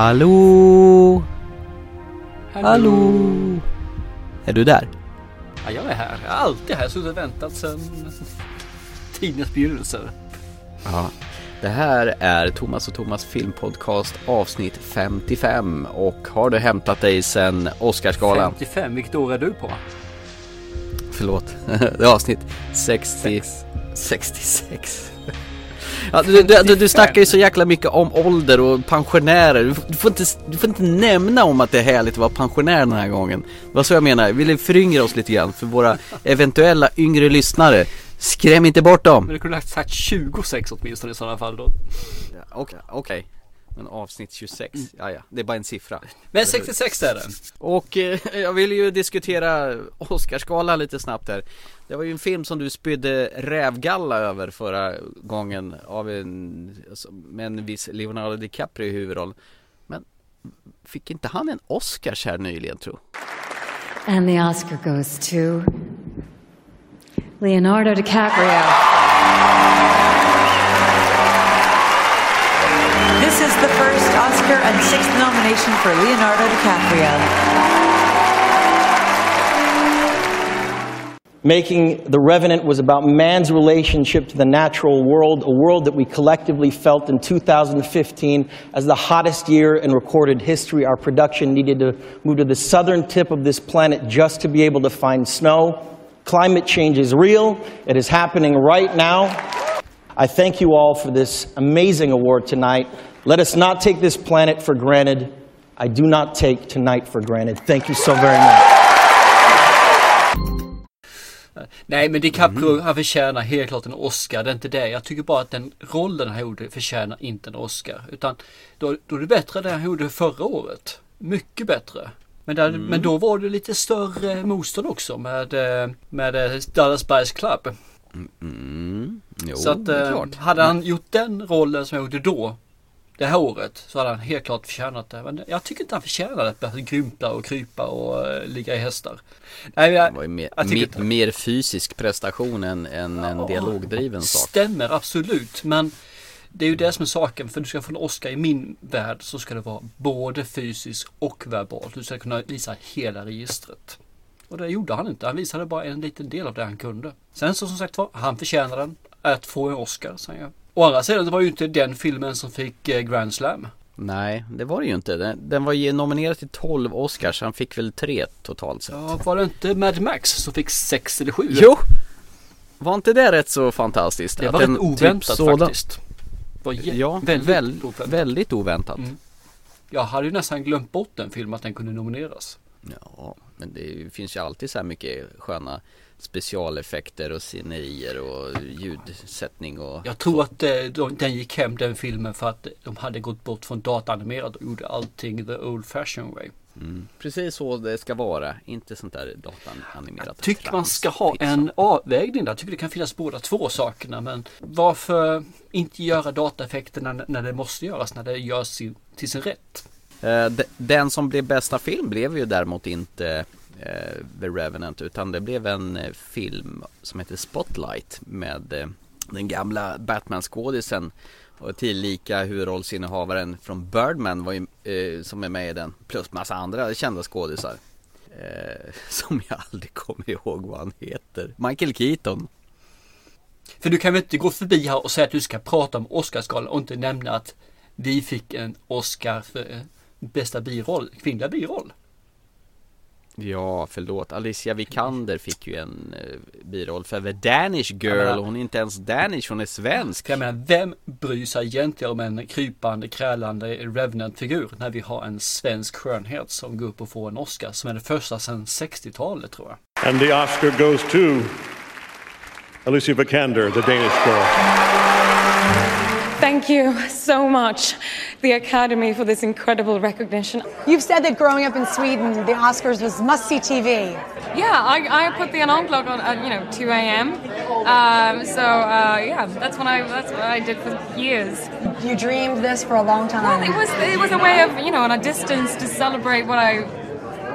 Hallå? Hallå? Är du där? Ja, jag är här. Jag är alltid här. Suttit och väntat sedan tidens begynnelse. Ja. Det här är Thomas och Thomas filmpodcast avsnitt 55 och har du hämtat dig sen Oscarsgalan? 55, vilket år är du på? Förlåt, det är avsnitt 60... 66. Ja, du, du, du, snackar ju så jäkla mycket om ålder och pensionärer. Du, du, får inte, du får inte nämna om att det är härligt att vara pensionär den här gången. Det var så jag menar, vi vill föryngra oss lite grann för våra eventuella yngre lyssnare. Skräm inte bort dem! Men du kunde ha sagt 26 åtminstone i sådana fall då. Ja, Okej, okej. Men avsnitt 26, ja ja, det är bara en siffra. Men 66 är det. Och eh, jag vill ju diskutera Oscarsgalan lite snabbt här. Det var ju en film som du spydde rävgalla över förra gången av en, alltså, med en viss Leonardo DiCaprio i huvudroll. Men fick inte han en Oscars här nyligen tro? And the Oscar goes to Leonardo DiCaprio. The first Oscar and sixth nomination for Leonardo DiCaprio. Making The Revenant was about man's relationship to the natural world, a world that we collectively felt in 2015 as the hottest year in recorded history. Our production needed to move to the southern tip of this planet just to be able to find snow. Climate change is real, it is happening right now. I thank you all for this amazing award tonight. Let us not take this planet for granted. I do not take tonight for granted. Thank you so very much. Nej men DiCaprio han förtjänar helt klart en Oscar. Det är inte det. Jag tycker bara att den rollen han gjorde förtjänar inte en Oscar. Utan då, då är det bättre det han gjorde förra året. Mycket bättre. Men, där, men då var det lite större motstånd också med, eh, med eh, Dallas Buyers Club. Mm, jo, Så att eh, hade han gjort den rollen som han gjorde då. Det här året så hade han helt klart förtjänat det. Men jag tycker inte han förtjänar det. Att grympa och krypa och uh, ligga i hästar. Nej, jag, Det var ju mer, mer, mer fysisk prestation än, än en dialogdriven sak. Stämmer absolut. Men det är ju det som är saken. För du ska få en Oscar i min värld så ska det vara både fysiskt och verbalt. Du ska kunna visa hela registret. Och det gjorde han inte. Han visade bara en liten del av det han kunde. Sen så som sagt var, han förtjänar den. Att få en Oscar säger jag. Å andra sidan det var ju inte den filmen som fick eh, Grand Slam. Nej, det var det ju inte. Den, den var ju nominerad till 12 Oscars, han fick väl tre totalt sett. Ja, var det inte Mad Max som fick sex eller sju? Jo! Var inte det rätt så fantastiskt? Det var en rätt typ oväntat sådan- faktiskt. Var Ja, väldigt väldigt, oväntat. väldigt oväntat. Mm. Jag hade ju nästan glömt bort den filmen att den kunde nomineras. Ja, men det finns ju alltid så här mycket sköna specialeffekter och scenerier och ljudsättning och Jag tror att eh, de, den gick hem den filmen för att de hade gått bort från dataanimerad och gjorde allting the old fashion way. mm, precis så det ska vara. Inte sånt där dataanimerat. Tycker man ska ha en avvägning där. Jag tycker det kan finnas båda två sakerna. Men varför inte göra dataeffekterna när det måste göras, när det görs till sin rätt? Eh, de- Den som blev bästa film blev ju däremot inte Eh, The Revenant utan det blev en eh, film som heter Spotlight med eh, den gamla Batman-skådisen och tillika huvudrollsinnehavaren från Birdman var ju, eh, som är med i den plus massa andra kända skådisar. Eh, som jag aldrig kommer ihåg vad han heter. Michael Keaton. För du kan väl inte gå förbi här och säga att du ska prata om Oscarsgalan och inte nämna att vi fick en Oscar för bästa biroll, kvinnliga biroll. Ja, förlåt. Alicia Vikander fick ju en eh, biroll för The Danish Girl. menar- Hon är inte ens Danish, hon är svensk. Jag menar, vem bryr sig egentligen om en krypande, krälande Revenant-figur när vi har en svensk skönhet som går upp och får en Oscar som är det första sedan 60-talet tror jag. And the Oscar goes to Alicia Vikander, the Danish girl. Thank you so much, the Academy, for this incredible recognition. You've said that growing up in Sweden, the Oscars was must see TV. Yeah, I, I put the alarm clock on at you know 2 a.m. Um, so uh, yeah, that's when I that's what I did for years. You dreamed this for a long time. Well, it was it was a way of you know on a distance to celebrate what I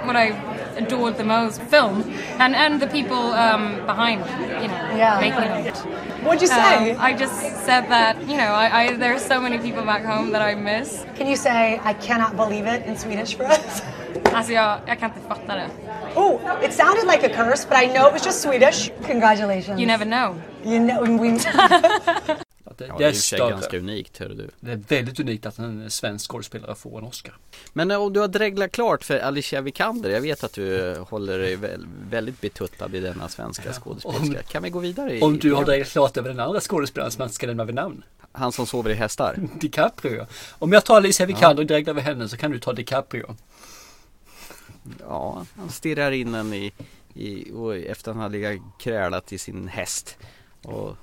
what I adored the most film, and and the people um, behind, you know, Yeah. making it. What'd you say? Um, I just said that you know I, I there's so many people back home that I miss. Can you say I cannot believe it in Swedish for us? Alltså jag, jag kan inte fatta det. Oh, it sounded like a curse, but I know it was just Swedish. Congratulations. You never know. You know, we, det, Ja, det är är ganska unikt, hör du. Det är väldigt unikt att en svensk skådespelare får en Oscar. Men eh, om du har dreglat klart för Alicia Vikander, jag vet att du eh, håller dig väl, väldigt betuttad i denna svenska skådespelerska. Kan vi gå vidare? I, Om du har dreglat klart över den andra skådespelaren som jag inte ska nämna vid namn. Han som sover i hästar? DiCaprio. Om jag tar Alicia Vikander och dreglar över henne så kan du ta DiCaprio. Ja, han stirrar in en i, i efter han har legat krälat i sin häst. Och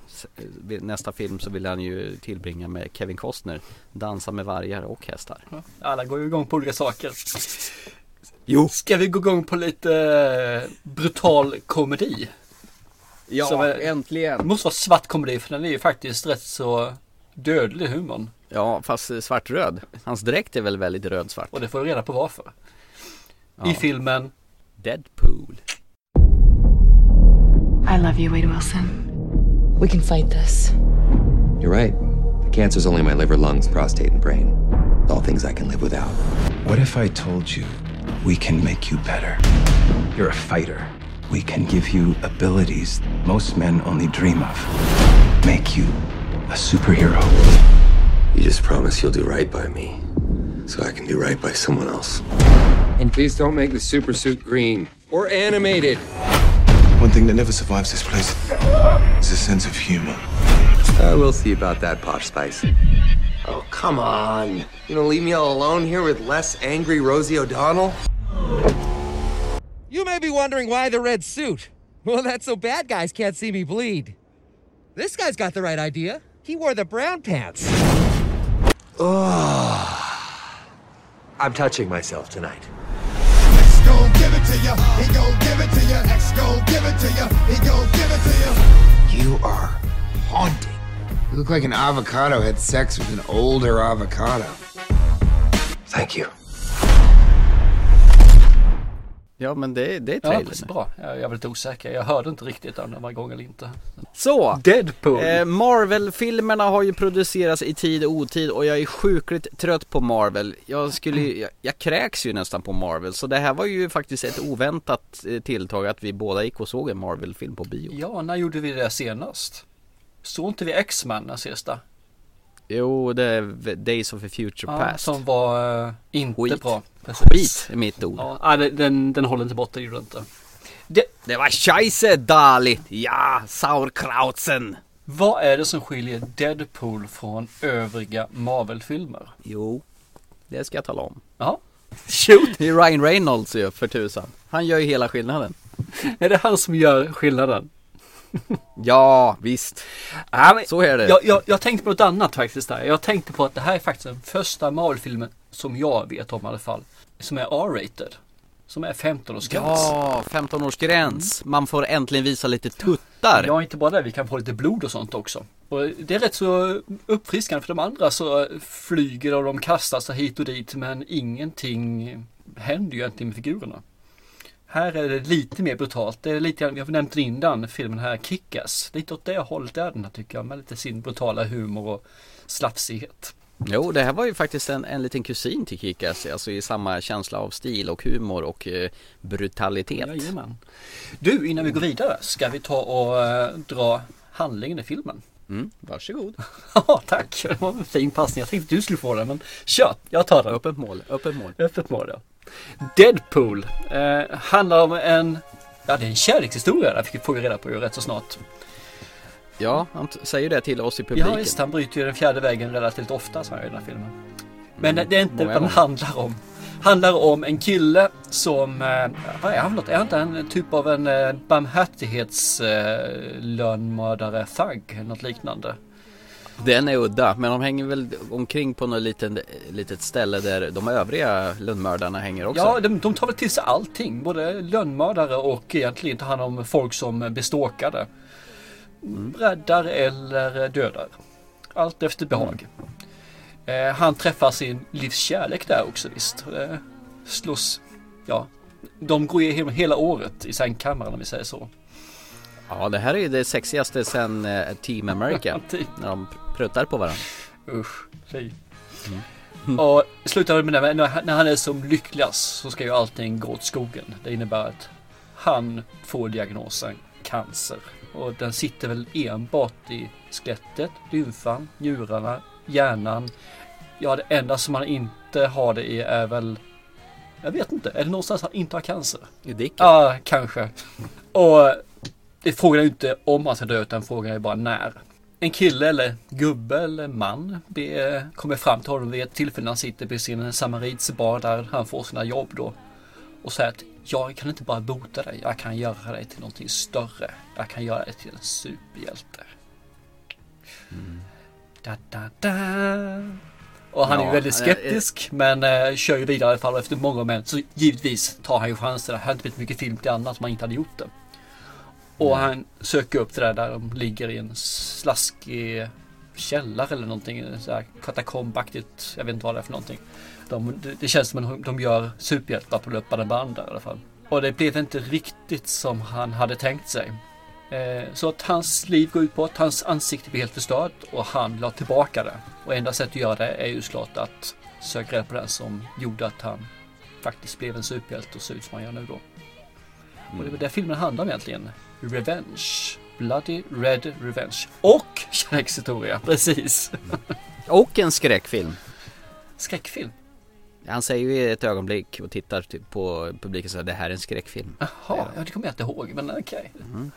nästa film så vill han ju tillbringa med Kevin Costner, dansa med vargar och hästar. Alla går ju igång på olika saker. Jo. Ska vi gå igång på lite eh, brutal komedi? Ja, Som är- äntligen! Måste vara svart komedi för den är ju faktiskt rätt så dödlig humorn. Ja, fast eh, svartröd. Hans dräkt är väl väldigt rödsvart. Och det får vi reda på varför. Ja. I filmen Deadpool. I love you, Wade Wilson. We can fight this. You're right. The cancer's only in my liver, lungs, prostate, and brain. All things I can live without. What if I told you we can make you better? You're a fighter. We can give you abilities most men only dream of. Make you a superhero. You just promise you'll do right by me, so I can do right by someone else. And please don't make the super suit green or animated. One thing that never survives this place is a sense of humor. Uh, we'll see about that, Posh Spice. Oh, come on. You gonna leave me all alone here with less angry Rosie O'Donnell? You may be wondering why the red suit. Well, that's so bad guys can't see me bleed. This guy's got the right idea. He wore the brown pants. Oh. I'm touching myself tonight. Gon' give it to ya. He gon' give it to ya. X gon' give it to ya. He gon' give it to ya. You are haunting. You look like an avocado had sex with an older avocado. Thank you. Ja men det, det är Ja, trailern. precis, bra. Jag, jag var lite osäker. Jag hörde inte riktigt om den var igång eller inte. Så! Deadpool. Eh, Marvel-filmerna har ju producerats i tid och otid och jag är sjukligt trött på Marvel. Jag skulle, jag, jag kräks ju nästan på Marvel så det här var ju faktiskt ett oväntat eh, tilltag att vi båda gick och såg en Marvel-film på bio. Ja, när gjorde vi det senast? Såg inte vi X-Men den sista? Jo, det är Days of a Future Ja, Past. som var uh, inte Skit. bra. Precis. Skit är mitt ord. Ja, den- den, håller inte bort, det gjorde inte. Det var scheisse dåligt! Ja, sauerkrautsen! Vad är det som skiljer Deadpool från övriga Marvel-filmer? Jo, det ska jag tala om. Ja. Shoot! Det är Ryan Reynolds ju för tusan. Han gör ju hela skillnaden. Är det han som gör skillnaden? Ja, visst. Ja, men Så är det. Jag, jag, jag tänkte på något annat faktiskt där. Jag tänkte på att det här är faktiskt den första Marvel-filmen som jag vet om i alla fall. Som är R-rated. Som är 15-årsgräns. Ja, 15-årsgräns. Man får äntligen visa lite tuttar. Ja, inte bara det. Vi kan få lite blod och sånt också. Och det är rätt så uppfriskande för de andra så flyger och de kastar sig hit och dit men ingenting händer ju egentligen med figurerna. Här är det lite mer brutalt. Det är lite, nämnt den innan, filmen här Kickass. Lite åt det hållet är den här tycker jag. Med lite sin brutala humor och slafsighet. Jo, det här var ju faktiskt en, en liten kusin till Kick-Ass, alltså i samma känsla av stil och humor och eh, brutalitet. Jajamän. Du, innan vi går vidare ska vi ta och eh, dra handlingen i filmen. Mm, varsågod. Ja, tack. Det var en fin passning. Jag tänkte att du skulle få den, men kör. Jag tar den. Öppet mål, öppet mål. Öppet mål, ja. Deadpool eh, handlar om en, ja det är en kärlekshistoria där fick vi reda på ju rätt så snart. Ja, han säger det till oss i publiken. Ja visst, han bryter ju den fjärde vägen relativt ofta så här i den här filmen. Men det, det är inte vad den handlar om. Handlar om en kille som, eh, vad är han för något? Är han inte en typ av en eh, barmhärtighetslönnmördare, eh, något liknande? Den är udda, men de hänger väl omkring på något litet, litet ställe där de övriga lönnmördarna hänger också. Ja, de, de tar väl till sig allting. Både lönnmördare och egentligen tar hand om folk som blir stalkade. Räddar eller dödar. Allt efter behag. Eh, han träffar sin livs kärlek där också visst. Eh, slåss, ja, de går igenom hela året i sängkammaren om vi säger så. Ja, det här är ju det sexigaste sen eh, Team America. Typ. när de pruttar på varandra. Usch, fy. Och slutar med det, när han är som lyckligast så ska ju allting gå åt skogen. Det innebär att han får diagnosen cancer. Och den sitter väl enbart i skelettet, lymfan, njurarna, hjärnan. Ja, det enda som han inte har det i är väl jag vet inte, är det någonstans han inte har cancer? I dicken? Ja, kanske. Och det frågan är ju inte om han ska dö utan frågan är bara när. En kille eller gubbe eller man det kommer fram till honom vid ett tillfälle när han sitter vid sin samaritsbar där han får sina jobb då. Och säger att jag kan inte bara bota dig, jag kan göra dig till någonting större. Jag kan göra dig till en superhjälte. Da, da, da. Och han är ju Ja, väldigt skeptisk men eh, kör ju vidare i alla fall efter många moment så givetvis tar han ju chansen. Det hade inte blivit mycket film till annat om han inte hade gjort det. Och han söker upp det där där de ligger i en slaskig källare eller någonting. Katakombaktigt. Jag vet inte vad det är för någonting. De, det, känns som att de gör superhjältar på löpande band där i alla fall. Och det blev inte riktigt som han hade tänkt sig. Eh, så att hans liv går ut på att hans ansikte blir helt förstört och han la tillbaka det. Och enda sättet att göra det är ju såklart att söka reda på den som gjorde att han faktiskt blev en superhjälte och ser ut som han gör nu då. Och det var det filmen handlar om egentligen. Revenge. Bloody Red Revenge. Och kärlekshistoria, precis. Och en skräckfilm. Skräckfilm? Han säger ju i ett ögonblick och tittar typ på publiken så här, det här är en skräckfilm. Jaha, ja, det kommer jag inte ihåg, men okej. Mm.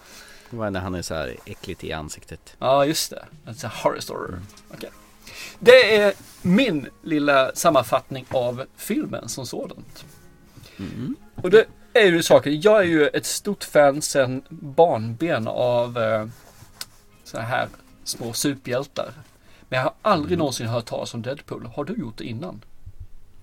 Det var när han är så här äckligt i ansiktet. Ja, just det. Alltså horror story. Okej. Det är min lilla sammanfattning av filmen som sådant. Och det är ju saker. Jag är ju ett stort fan sedan barnben av eh, så här små superhjältar. Men jag har aldrig någonsin hört talas om Deadpool. Har du gjort det innan?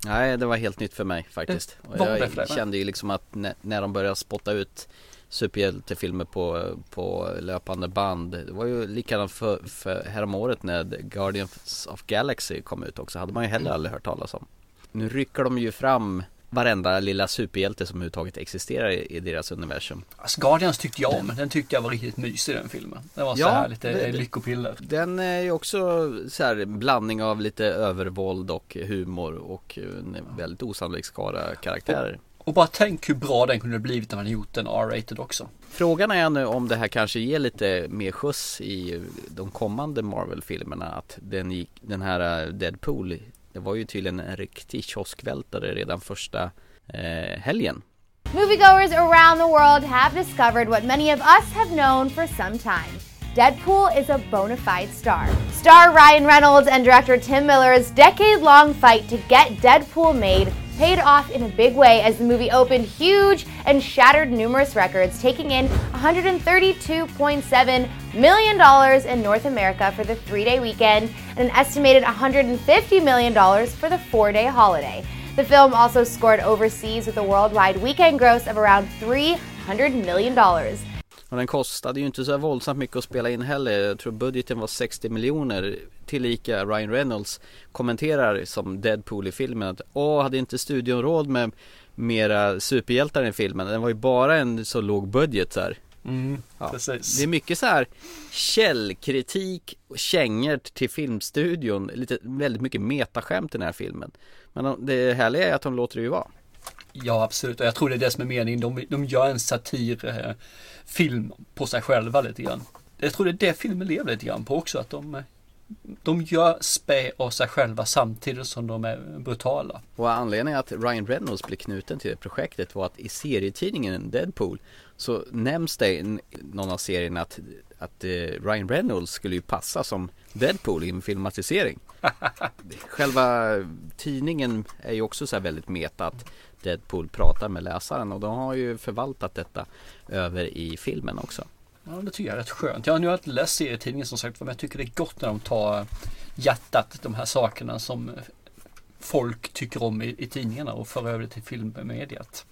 Nej, det var helt nytt för mig faktiskt. Det var jag det kände ju liksom att när, när de började spotta ut superhjältefilmer på, på löpande band. Det var ju likadant för, för häromåret när Guardians of Galaxy kom ut också. Hade man ju heller Mm. aldrig hört talas om. Nu rycker de ju fram varenda lilla superhjälte som överhuvudtaget existerar i, i deras universum. Alltså Guardians tyckte jag om. Den tyckte jag var riktigt mysig den filmen. Den var så Ja, här lite det- lyckopiller. Den är ju också så här blandning av lite övervåld och humor och en väldigt osannolik skara karaktärer. Och bara tänk hur bra den kunde blivit när man gjort den R-rated också. Frågan är nu om det här kanske ger lite mer skjuts i de kommande Marvel-filmerna. Att den, gick, den här Deadpool, det var ju tydligen en riktig kioskvältare redan första eh, helgen. Moviegoers around the world have discovered what many of us have known for some time. Deadpool is a bona fide star. Star Ryan Reynolds and director Tim Miller's decade long fight to get Deadpool made paid off in a big way as the movie opened huge and shattered numerous records, taking in $132.7 million in North America for the three day weekend and an estimated $150 million for the four day holiday. The film also scored overseas with a worldwide weekend gross of around $300 million. Och den kostade ju inte så här våldsamt mycket att spela in heller. Jag tror budgeten var 60 miljoner. Tillika Ryan Reynolds kommenterar som Deadpool i filmen att Åh, hade inte studion råd med mera superhjältar i filmen? Den var ju bara en så låg budget så här. Mm, Ja. precis. Det är mycket så här källkritik och kängor till filmstudion. Lite, väldigt mycket metaskämt i den här filmen. Men de- det härliga är att de låter det ju vara. Ja, absolut. Och jag tror det är det som är meningen. De, de gör en satirfilm film på sig själva lite grann. Jag tror det är det filmen lever lite grann på också. Att de, de gör spä av sig själva samtidigt som de är brutala. Och anledningen att Ryan Reynolds blev knuten till det projektet var att i serietidningen Deadpool så nämns det i någon av serierna att, att eh, Ryan Reynolds skulle ju passa som Deadpool i en filmatisering. Själva tidningen är ju också så här väldigt meta att Deadpool pratar med läsaren och de har ju förvaltat detta över i filmen också. Ja, det tycker jag är rätt skönt. Jag har nu inte läst serietidningen som sagt men jag tycker det är gott när de tar hjärtat, de här sakerna som folk tycker om i, i tidningarna och för över det till filmmediet.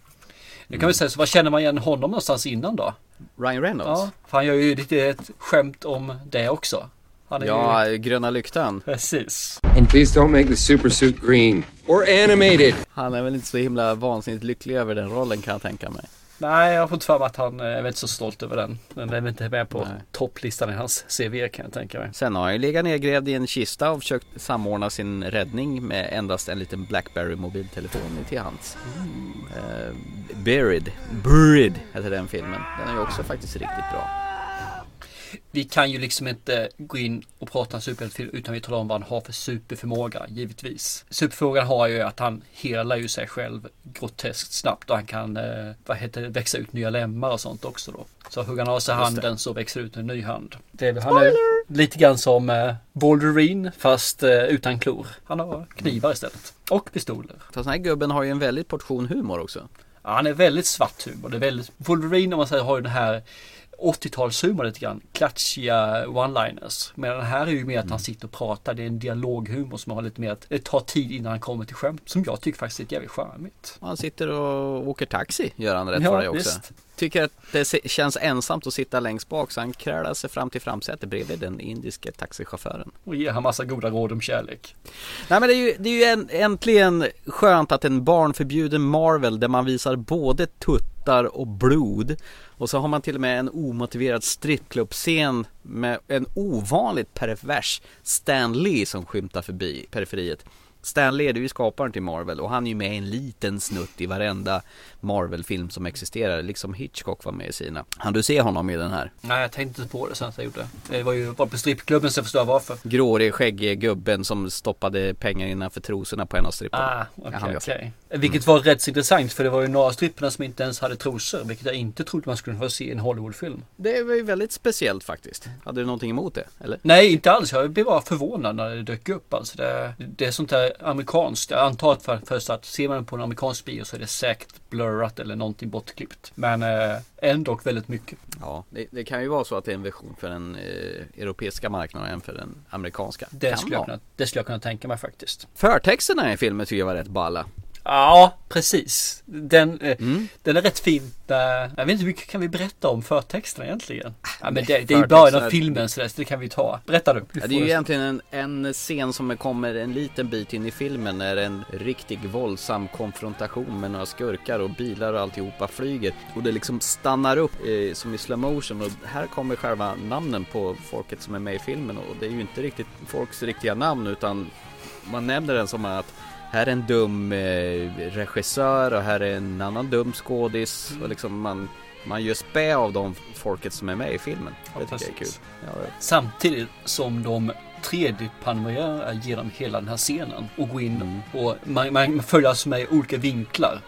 Nu kan vi säga så, vad känner man igen honom någonstans innan då? Ryan Reynolds? Ja, för han gör ju lite ett skämt om det också. Han är Ja, ju... gröna lyktan. Precis. And please don't make the super suit green or animated. Han är väl inte så himla vansinnigt lycklig över den rollen kan jag tänka mig. Nej, jag har fått för mig att han eh, är väl inte så stolt över den. Den är väl inte med på Nej. topplistan i hans CV kan jag tänka mig. Sen har han ju legat nedgrävd i en kista och försökt samordna sin räddning med endast en liten Blackberry mobiltelefon till hands. Eh, Buried, Buried heter den filmen. Den är ju också faktiskt riktigt bra. Vi kan ju liksom inte gå in och prata om superhjältefilm utan vi talar om vad han har för superförmåga, givetvis. Superförmågan har ju att han helar ju sig själv groteskt snabbt och han kan, eh, vad heter det, växa ut nya lemmar och sånt också då. Så hugger han av sig det. handen så växer ut en ny hand. Det är, han är lite grann som eh, Wolverine fast eh, utan klor. Han har knivar istället. Och pistoler. Fast den här gubben har ju en väldigt portion humor också. Ja, han är väldigt svart humor. Det är väldigt, Wolverine om man säger har ju den här 80-talshumor lite grann. Klatschiga one-liners. Men den här är ju mer att han sitter och pratar. Det är en dialoghumor som har lite mer att det tar tid innan han kommer till skämt. Som jag tycker faktiskt är jävligt charmigt. Han sitter och åker taxi, gör han rätt Ja, för det också. visst. Tycker att det känns ensamt att sitta längst bak så han krälar sig fram till framsätet bredvid den indiske taxichauffören. Och ger han massa goda råd om kärlek. Nej men det är ju, det är ju en, äntligen skönt att en barnförbjuden Marvel där man visar både tuttar och blod och så har man till och med en omotiverad strippklubbscen med en ovanligt pervers Stan Lee som skymtar förbi periferiet. Stan Lee är ju skaparen till Marvel och han är ju med i en liten snutt i varenda Marvel-film som existerar, liksom Hitchcock var med i sina. Han du se honom i den här? Nej, jag tänkte inte på det sen att jag gjorde. Det var ju bara på strippklubben så jag förstår varför. Grårig, skäggig gubben som stoppade pengar innanför trosorna på en av stripparna. Ah, Ja, han gör okej. Vilket var rätt så intressant för det var ju några stripporna som inte ens hade trosor. Vilket jag inte trodde man skulle få se i en Hollywoodfilm. Det var ju väldigt speciellt faktiskt. Hade du någonting emot det? Eller? Nej, inte alls. Jag blev bara förvånad när det dök upp. Alltså det, det är sånt där amerikanskt. Jag antar att för, först att ser man på en amerikansk bio så är det säkert blurrat eller någonting bortklippt. Men eh, ändå väldigt mycket. Ja, det, det kan ju vara så att det är en version för den eh, europeiska marknaden än för den amerikanska. Det Kan skulle, jag kunna, det skulle jag kunna tänka mig faktiskt. Förtexterna i filmen tycker jag var rätt balla. Ja, precis. Den, eh, Mm. den är rätt fin. Eh, jag vet inte hur mycket kan vi berätta om förtexterna egentligen? Ja, men det, det är ju början av filmen så det kan vi ta. Berätta du. Ja, det är ju egentligen en, en scen som kommer en liten bit in i filmen när en riktig våldsam konfrontation med några skurkar och bilar och alltihopa flyger och det liksom stannar upp eh, som i slow motion och här kommer själva namnen på folket som är med i filmen och det är ju inte riktigt folks riktiga namn utan man nämner den som att här är en dum eh, regissör och här är en annan dum skådis och liksom man man gör spä av de folket som är med i filmen. Det tycker jag är kul. Ja, det- Samtidigt som de 3D-panorerar genom hela den här scenen och går in Mm. och man, man följer alltså med i olika vinklar.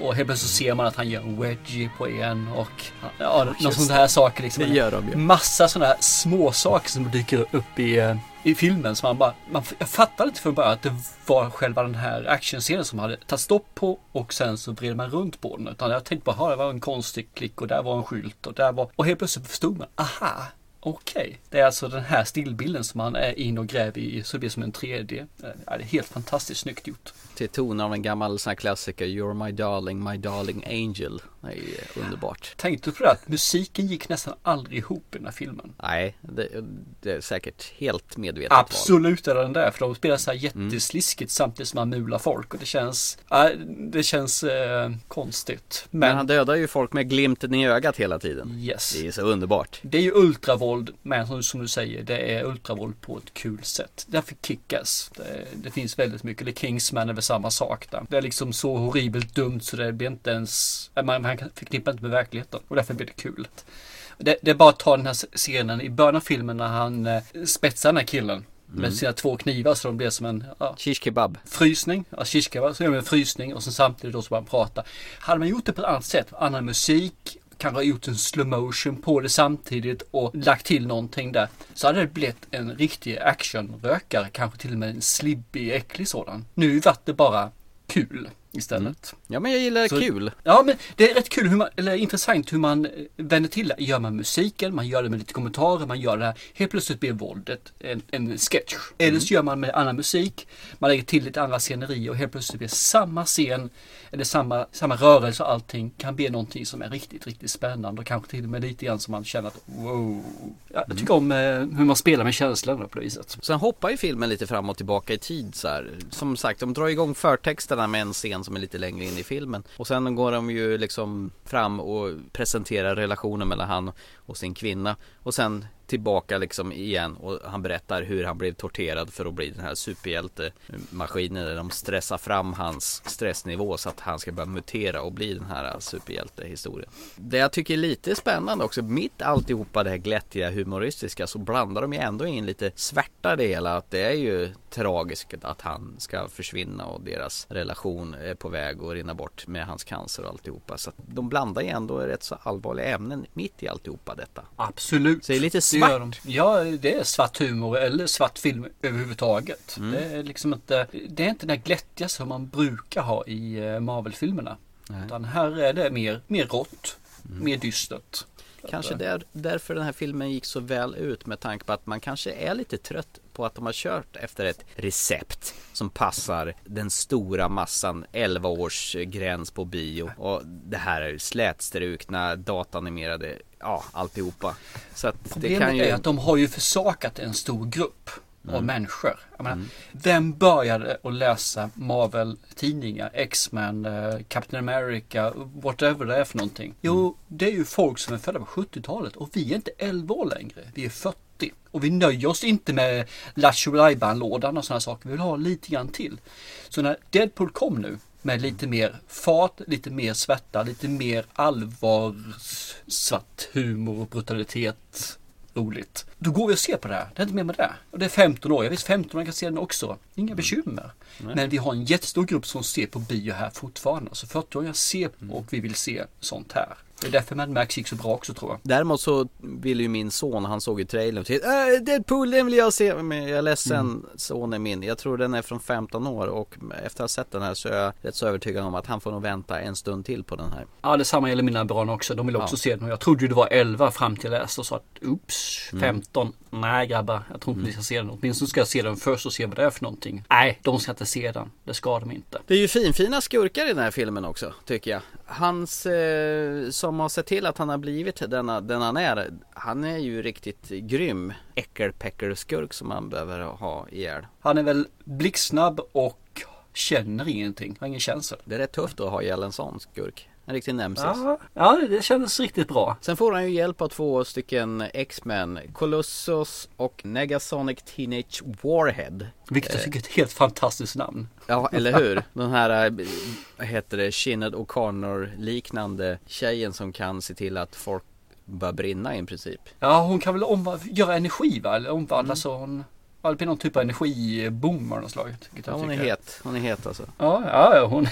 Och helt plötsligt ser man att han gör en wedgie på en och ja, någon det. här saker liksom. Det gör de ju. Massa sådana här små saker som dyker upp i, eh, i filmen så man bara, man, jag fattade inte från början att det var själva den här actionscenen som hade tagit stopp på och sen så vred man runt på den. Utan jag tänkte bara, det var en konstig klick och där var en skylt och där var, och helt plötsligt förstod man, aha, Okej, det är alltså den här stillbilden som man är in och gräver i så det blir som en 3D. Eh, ja, det är helt fantastiskt snyggt gjort. Till ton av en gammal sån här klassiker You're my darling, my darling angel Det är ju underbart Tänkte du på det att musiken gick nästan aldrig ihop i den här filmen? Nej, det, det är säkert helt medvetet val. Absolut är den där, för de spelar så här jättesliskigt samtidigt som man mular folk och det känns, ja, det känns eh, konstigt. Men, Men, han dödar ju folk med glimten i ögat hela tiden yes. Det är så underbart Det är ju ultravåld, men som, som du säger, det är ultravåld på ett kul sätt. Därför kickas. Det, det finns väldigt mycket. The Kingsman är väl samma sak där. Det är liksom så horribelt dumt så det blir inte ens, man, man kan förknippa inte med verkligheten. Och därför blir det kul. Det, det är bara att ta den här scenen i början av filmen när han eh, spetsar den här killen. Med Mm. sina två knivar så de blir som en ja, kebab frysning. Ja, shish kebab, så gör de en frysning och sen samtidigt då så bara prata. Hade man gjort det på ett annat sätt, annan musik, kanske gjort en slow motion på det samtidigt och lagt till någonting där. Så hade det blivit en riktig actionrökare, kanske till och med en slibbig, äcklig sådan. Nu vart det bara kul istället. Ja men jag gillar Så- kul Ja men det är rätt kul hur man, eller intressant hur man eh, vänder till det. Gör man musiken, man gör det med lite kommentarer, man gör det här. Helt plötsligt blir våldet en, en sketch. Eller så gör man med annan musik, man lägger till lite andra scenerier och helt plötsligt blir samma scen, eller samma, samma rörelse och allting kan bli någonting som är riktigt, riktigt spännande och kanske till och med lite grann som man känner att wow. Ja, Jag tycker om eh, hur man spelar med känslorna på det viset. Sen hoppar ju filmen lite fram och tillbaka i tid så här. Som sagt, de drar igång förtexterna med en scen som är lite längre in i filmen. Och sen går de ju liksom fram och presenterar relationen mellan han och sin kvinna. Och sen tillbaka liksom igen och han berättar hur han blev torterad för att bli den här superhjältemaskinen där de stressar fram hans stressnivå så att han ska börja mutera och bli den här superhjältehistorien. Det jag tycker är lite spännande också, mitt alltihopa det här glättiga humoristiska så blandar de ju ändå in lite svärta i det hela att det är ju tragiskt att han ska försvinna och deras relation är på väg att rinna bort med hans cancer och alltihopa. Så att de blandar ju ändå rätt så allvarliga ämnen mitt i alltihopa detta. Absolut. Så det är lite Det svart. de. Ja, det är svart humor eller svart film överhuvudtaget. Mm. Det är liksom inte, det är inte den där glättiga som man brukar ha i eh, Marvel-filmerna. Utan här är det mer, mer rått, Mm. mer dystert. Kanske där, därför den här filmen gick så väl ut med tanke på att man kanske är lite trött på att de har kört efter ett recept som passar den stora massan 11 års gräns på bio och det här är slätstrukna datanimerade, ja alltihopa. Så att det Problemet kan ju... är att de har ju försakat en stor grupp av Mm. människor. Jag menar, Vem började att läsa Marvel-tidningar, X-Men, eh, Captain America, whatever det är för någonting? Jo, det är ju folk som är födda på 70-talet och vi är inte 11 år längre, vi är 40. Och vi nöjer oss inte med Lattjo lådan och sådana saker, vi vill ha lite grann till. Så när Deadpool kom nu med lite mer fart, lite mer svärta, lite mer allvar, svart humor och brutalitet roligt. Då går vi och ser på det här. Det är inte mer med det. Och det är 15 år. Jag visst 15 år kan se den också. Inga bekymmer. Nej. Men vi har en jättestor grupp som ser på bio här fortfarande. Så 40-åringar ser på och vi vill se sånt här. Det är därför Mad Max gick så bra också tror jag. Däremot så ville ju min son, han såg ju trailern och tänkte äh, Deadpool den vill jag se Men jag är ledsen, Mm. sonen min Jag tror den är från 15 år och efter att ha sett den här så är jag rätt så övertygad om att han får nog vänta en stund till på den här Ja, detsamma gäller mina barn också. De vill också Ja. se den. Och jag trodde ju det var 11 fram till jag läste och sa att oops, Mm. 15. Nej grabbar, jag tror inte vi ska se den. Åtminstone ska jag se den först och se vad det är för någonting. Nej, de ska inte se den. Det ska de inte. Det är ju finfina skurkar i den här filmen också, tycker jag. Hans, eh, som har sett till att han har blivit denna, den han är, han är ju riktigt grym äckelpäckelskurk som man behöver ha ihjäl. Han är väl blixtsnabb och känner ingenting. Har ingen känsla. Det är rätt tufft att ha ihjäl en sån skurk. En riktig nemesis. Ja, ja, det kändes riktigt bra. Sen får han ju hjälp av två stycken X-Men, Colossus och Negasonic Teenage Warhead. Vilket jag Eh, tycker är ett helt fantastiskt namn. Ja, eller hur? Den här, eh, vad heter det, Sinead O'Connor liknande tjejen som kan se till att folk börjar brinna i princip. Ja, hon kan väl göra energi va? Eller omvandla så hon... Det blir någon typ av energiboom av något slag. Ja, hon är het, hon är het alltså. Ja, ja, ja hon...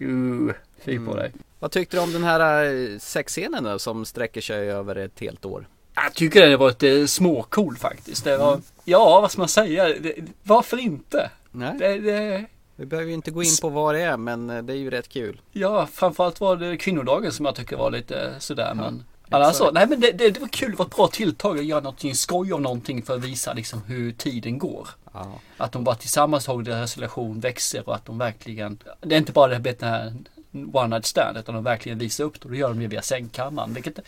uh, fy Mm. på dig. Vad tyckte du om den här eh, sexscenen då, som sträcker sig över ett helt år? Jag tycker det var lite småcool faktiskt. Det var, Ja, vad ska man säga? Det, varför inte? Nej. Det, det, Vi behöver ju inte gå in på vad det är, men eh, det är ju rätt kul. ja, framförallt var det kvinnodagen som jag tycker var lite sådär. men exakt. alltså, nej men det, det, det var kul. Det var ett bra tilltag att göra någonting skoj av någonting för att visa liksom hur tiden går. Ja. Att de bara tillsammans och deras relation växer och att de verkligen, det är inte bara det här one night stand utan de verkligen visar upp det och det gör de ju via sängkammaren. Vilket,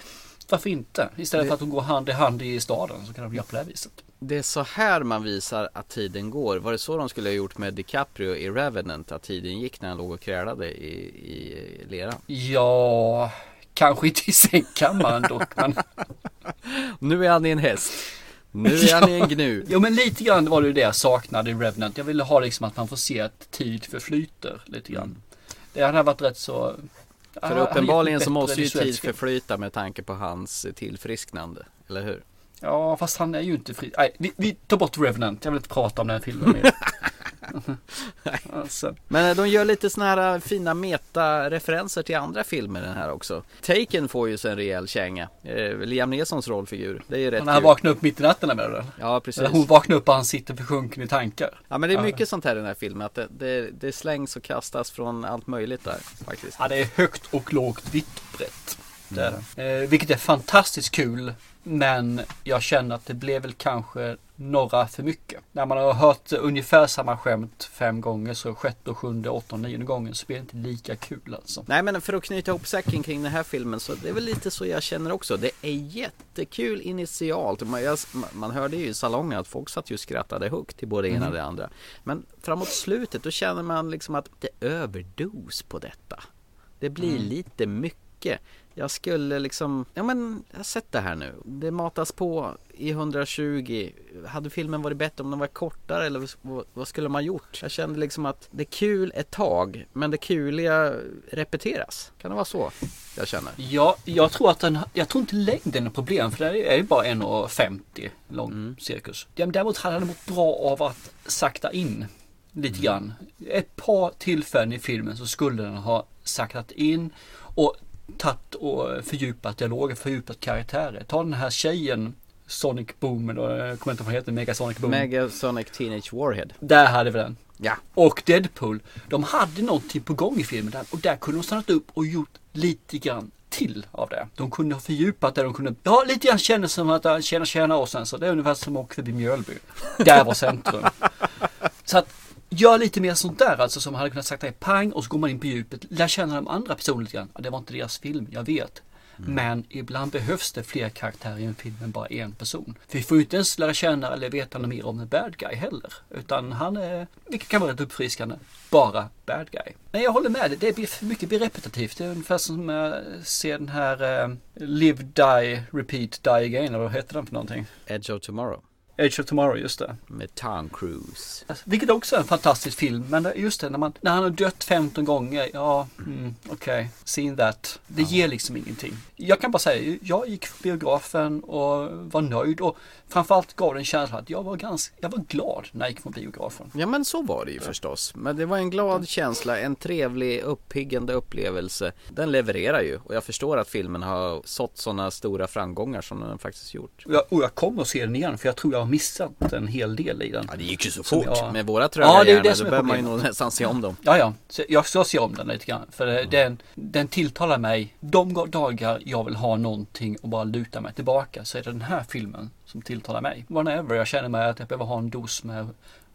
varför inte? Istället för att de går hand i hand i staden så kan de göra på det här viset. Det är så här man visar att tiden går. Var det så de skulle ha gjort med DiCaprio i Revenant? Att tiden gick när han låg och krälade i, i leran? Ja, kanske inte i sängkammaren dock. Men... Nu är han i en häst. Nu är han i en gnu. Jo men lite grann var det ju det jag saknade i Revenant. Jag ville ha liksom att man får se att tid förflyter lite grann. Det hade varit rätt så... För uppenbarligen så måste ju tid förflyta med tanke på hans tillfrisknande. Eller hur? Ja, fast han är ju inte fri. Nej, vi, vi tar bort Revenant. Jag vill inte prata om den filmen mer. alltså. Men eh, de gör lite såna här eh, fina meta-referenser till andra filmer den här också. Taken får ju sig en rejäl känga. Eh, Liam Neesons rollfigur. Det är ju rätt När han vaknar upp mitt i natten med den. Ja, precis. Eller hon vaknar upp och han sitter försjunken i tankar. Ja men det är mycket sånt här i den här filmen. Att det, det, det slängs och kastas från allt möjligt där faktiskt. Ja, det är högt och lågt, vitt och brett. Det. Eh, vilket är fantastiskt kul. Men jag känner att det blev väl kanske några för mycket. När man har hört ungefär samma skämt fem gånger så sjätte, sjunde, åttonde, nionde gången så blir det inte lika kul alltså. Nej men för att knyta ihop säcken kring den här filmen så det är väl lite så jag känner också. Det är jättekul initialt. Man, jag, man hörde ju i salongen att folk satt ju och skrattade högt till både det ena och det andra. Men framåt slutet då känner man liksom att det är överdos på detta. Det blir Mm. lite mycket. Jag skulle liksom, ja men jag har sett det här nu. Det matas på i 120. Hade filmen varit bättre om den var kortare eller vad, skulle man gjort? Jag kände liksom att det är kul ett tag men det kuliga repeteras. Kan det vara så jag känner? Ja, jag tror att den, jag tror inte längden är problem för det är ju bara 1,50 lång cirkus. Däremot hade den mått bra av att sakta in lite grann. Ett par tillfällen i filmen så skulle den ha saktat in och tagit och fördjupat dialogen, fördjupat karaktärer. Ta den här tjejen Sonic Boom, eller jag kommer inte ihåg vad heter, Megasonic Boom. Megasonic Teenage Warhead. Där hade vi den. Ja. Och Deadpool. De hade någonting på gång i filmen där, och där kunde de stannat upp och gjort lite grann till av det. De kunde ha fördjupat det, de kunde, ja lite grann kändes som att äh, tjäna tjäna och sen så det är ungefär som att åka förbi Mjölby. Där var centrum. Så att gör lite mer sånt där alltså som hade kunnat sagt det pang och så går man in på djupet, lär känna de andra personerna lite grann. Det var inte deras film, jag vet. Men ibland behövs det fler karaktärer i en film än bara en person. För vi får ju inte ens lära känna eller veta något mer om en bad guy heller. Utan han är, vilket kan vara rätt uppfriskande, bara bad guy. Nej jag håller med det blir för mycket repetitivt. Det är ungefär som att se den här eh, Live, Die, Repeat, Die Again, eller vad heter den för någonting? Edge of Tomorrow. Edge of Tomorrow, just det. Med Tom Cruise. Alltså, Vilket också är en fantastisk film. Men just det, när, man, när han har dött 15 gånger. Ja, mm, okej. Seen that. Det ger liksom ingenting. Jag kan bara säga, jag gick på biografen och var nöjd. Och framförallt gav det en känsla att jag var, ganska, jag var glad när jag gick på biografen. Ja men så var det ju förstås. Men det var en glad känsla, en trevlig uppiggande upplevelse. Den levererar ju och jag förstår att filmen har sått sådana stora framgångar som den faktiskt gjort. Och jag, och jag kommer att se den igen för jag tror jag har missat en hel del i den. Ja det gick ju så fort. jag- Med våra tröga Ja, det är det som då behöver man ju nog nästan se om dem. Ja, ja. Så jag ska se om den lite grann. För det- den, den tilltalar mig. De dagar jag vill ha någonting och bara luta mig tillbaka så är det den här filmen som tilltalar mig. Whenever jag känner mig att jag behöver ha en dos med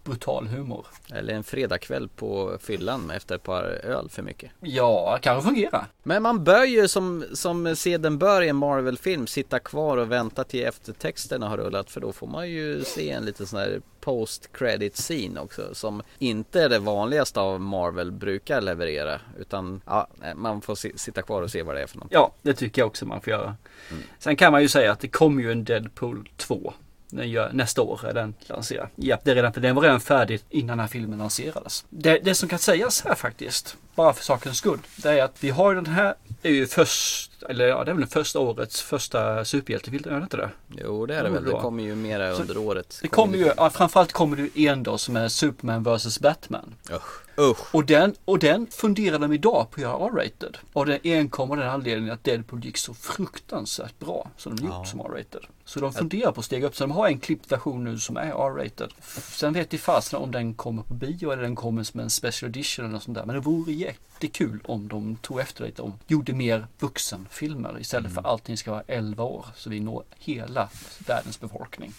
brutal humor. Eller en fredagkväll på fyllan efter ett par öl för mycket. Ja, kanske fungerar. Men man bör ju som, som seden bör i en Marvel-film sitta kvar och vänta till eftertexterna har rullat för då får man ju se en liten sån här post-credit scene också som inte är det vanligaste av Marvel brukar leverera utan ja, man får si- sitta kvar och se vad det är för något. Ja, det tycker jag också man får göra. Sen kan man ju säga att det kommer ju en Deadpool 2. Gör, nästa år är den lanserad. Ja, det är redan, för den var redan färdig innan den här filmen lanserades. Det, det som kan sägas här faktiskt, bara för sakens skull, det är att vi har ju den här, det är ju först, eller ja, det är väl den första årets första superhjältefilm, är det inte det? Jo det är det väl, det kommer ju mera Så under året. Det kommer ju, ja, framförallt kommer det ju en dag som är Superman vs Batman. Usch. Usch. Och den, och den funderar de idag på att göra R-rated. Och det enkom av den anledningen att Deadpool gick så fruktansvärt bra som de gjort Ja. som R-rated. Så de funderar på att stega upp. Så de har en klippt version nu som är R-rated. Sen vet de fasen om den kommer på bio eller den kommer som en special edition eller något sånt där. Men det vore jättekul om de tog efter lite och gjorde mer vuxenfilmer istället för allting ska vara 11 år. Så vi når hela världens befolkning.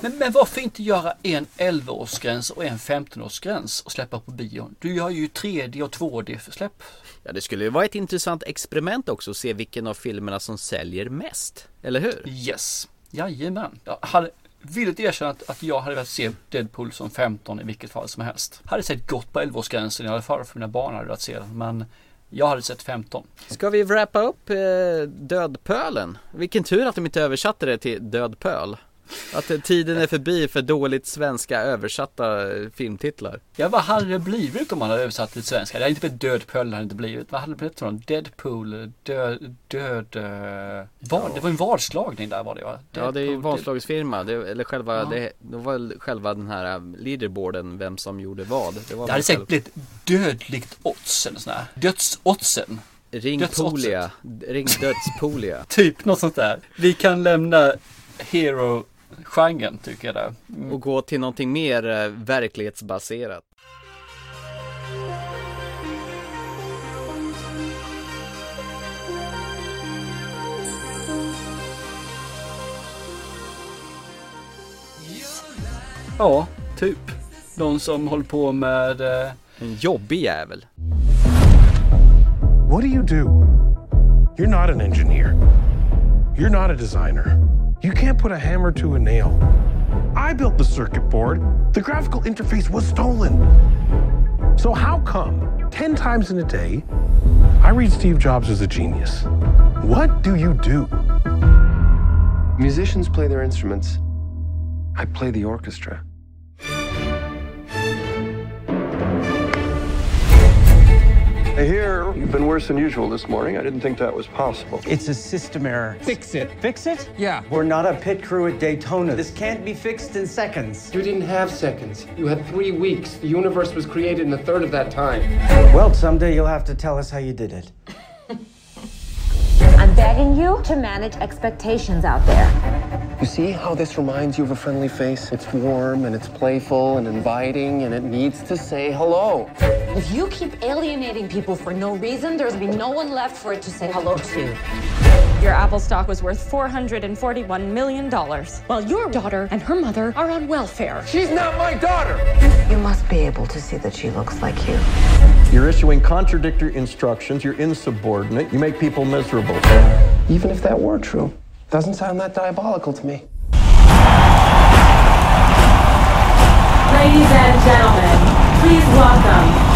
Men, men varför inte göra en 11-årsgräns och en 15-årsgräns och släppa på bio? Du gör ju 3D och 2D för släpp. Ja det skulle ju vara ett intressant experiment också att se vilken av filmerna som säljer mest. Eller hur? Yes, jajamän. Jag hade villigt erkänna att, att jag hade velat se Deadpool som 15 i vilket fall som helst. Hade sett gott på 11-årsgränsen i alla fall för mina barn hade velat se den. Men jag hade sett 15. Ska vi wrappa upp eh, Dödpölen? Vilken tur att de inte översatte det till Dödpöl. Att tiden är förbi för dåligt svenska översatta filmtitlar. Ja, vad hade det blivit om man hade översatt till svenska? Det hade inte blivit Dödpöl, det hade inte blivit. Vad hade det blivit för någon? Deadpool, död, död... eh, vad? Det var en vadslagning där var det va? Ja det är ju Deadpool, vadslagsfirma, det, eller själva, Ja. det, det var själva den här eh, leaderboarden, vem som gjorde vad. Det, var Det hade säkert blivit dödligt odds eller sån här. Dödsoddsen. Ring Dödsoddsen. Polia, ring Dödspolia. Typ något sånt där. Vi kan lämna genren tycker jag det. Mm. Och gå till någonting mer eh, verklighetsbaserat. Ja, typ. De som håller på med... Eh... En jobbig jävel. What do you do? You're not an engineer. You're not a designer. You can't put a hammer to a nail. I built the circuit board. The graphical interface was stolen. So how come 10 times in a day I read Steve Jobs as a genius? What do you do? Musicians play their instruments. I play the orchestra. I hear you've been worse than usual this morning. I didn't think that was possible. It's a system error. Fix it. Fix it? Yeah. We're not a pit crew at Daytona. This can't be fixed in seconds. You didn't have seconds. You had three weeks. The universe was created in a third of that time. Well, someday you'll have to tell us how you did it. I'm begging you to manage expectations out there. You see how this reminds you of a friendly face? It's warm and it's playful and inviting and it needs to say hello. If you keep alienating people for no reason, there's gonna be no one left for it to say hello to. Your Apple stock was worth $441 million, while your daughter and her mother are on welfare. She's not my daughter! You must be able to see that she looks like you. You're issuing contradictory instructions. You're insubordinate. You make people miserable. Even if that were true, doesn't sound that diabolical to me. Ladies and gentlemen, please welcome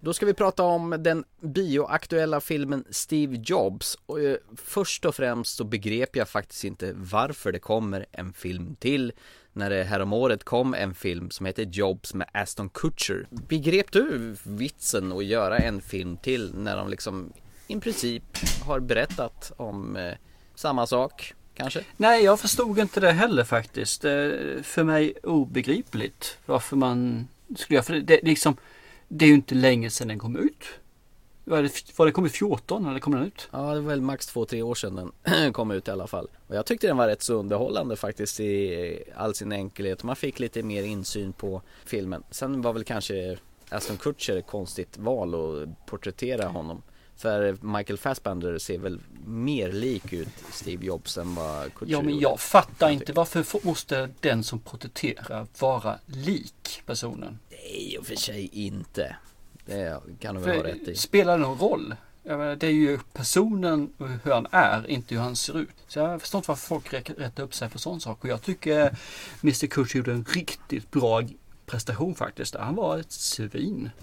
Då ska vi prata om den bioaktuella filmen Steve Jobs och eh, först och främst så begrep jag faktiskt inte varför det kommer en film till när det häromåret kom en film som heter Jobs med Aston Kutcher. Begrep du vitsen att göra en film till när de liksom i princip har berättat om eh, samma sak kanske? Nej, jag förstod inte det heller faktiskt. Det för mig obegripligt varför man skulle göra, för det, det, liksom, det är ju inte länge sedan den kom ut. Var det, var det kom ut 14 eller kom den ut? Ja, det var väl max två, tre år sedan den kom ut i alla fall. Och jag tyckte den var rätt så underhållande faktiskt i all sin enkelhet. Man fick lite mer insyn på filmen. Sen var väl kanske Aston Kutcher ett konstigt val att porträttera honom. För Michael Fassbender ser väl mer lik ut Steve Jobs än vad Kutcher Ja, men jag fattar inte varför måste den som porträtterar vara lik personen? Nej, i och för sig inte. Det kan du väl ha rätt i. Spelar det någon roll? Menar, det är ju personen och hur han är, inte hur han ser ut. Så jag förstår inte varför folk rättar upp sig för sån sak. Och jag tycker Mr Kutcher gjorde en riktigt bra prestation faktiskt. Han var ett svin.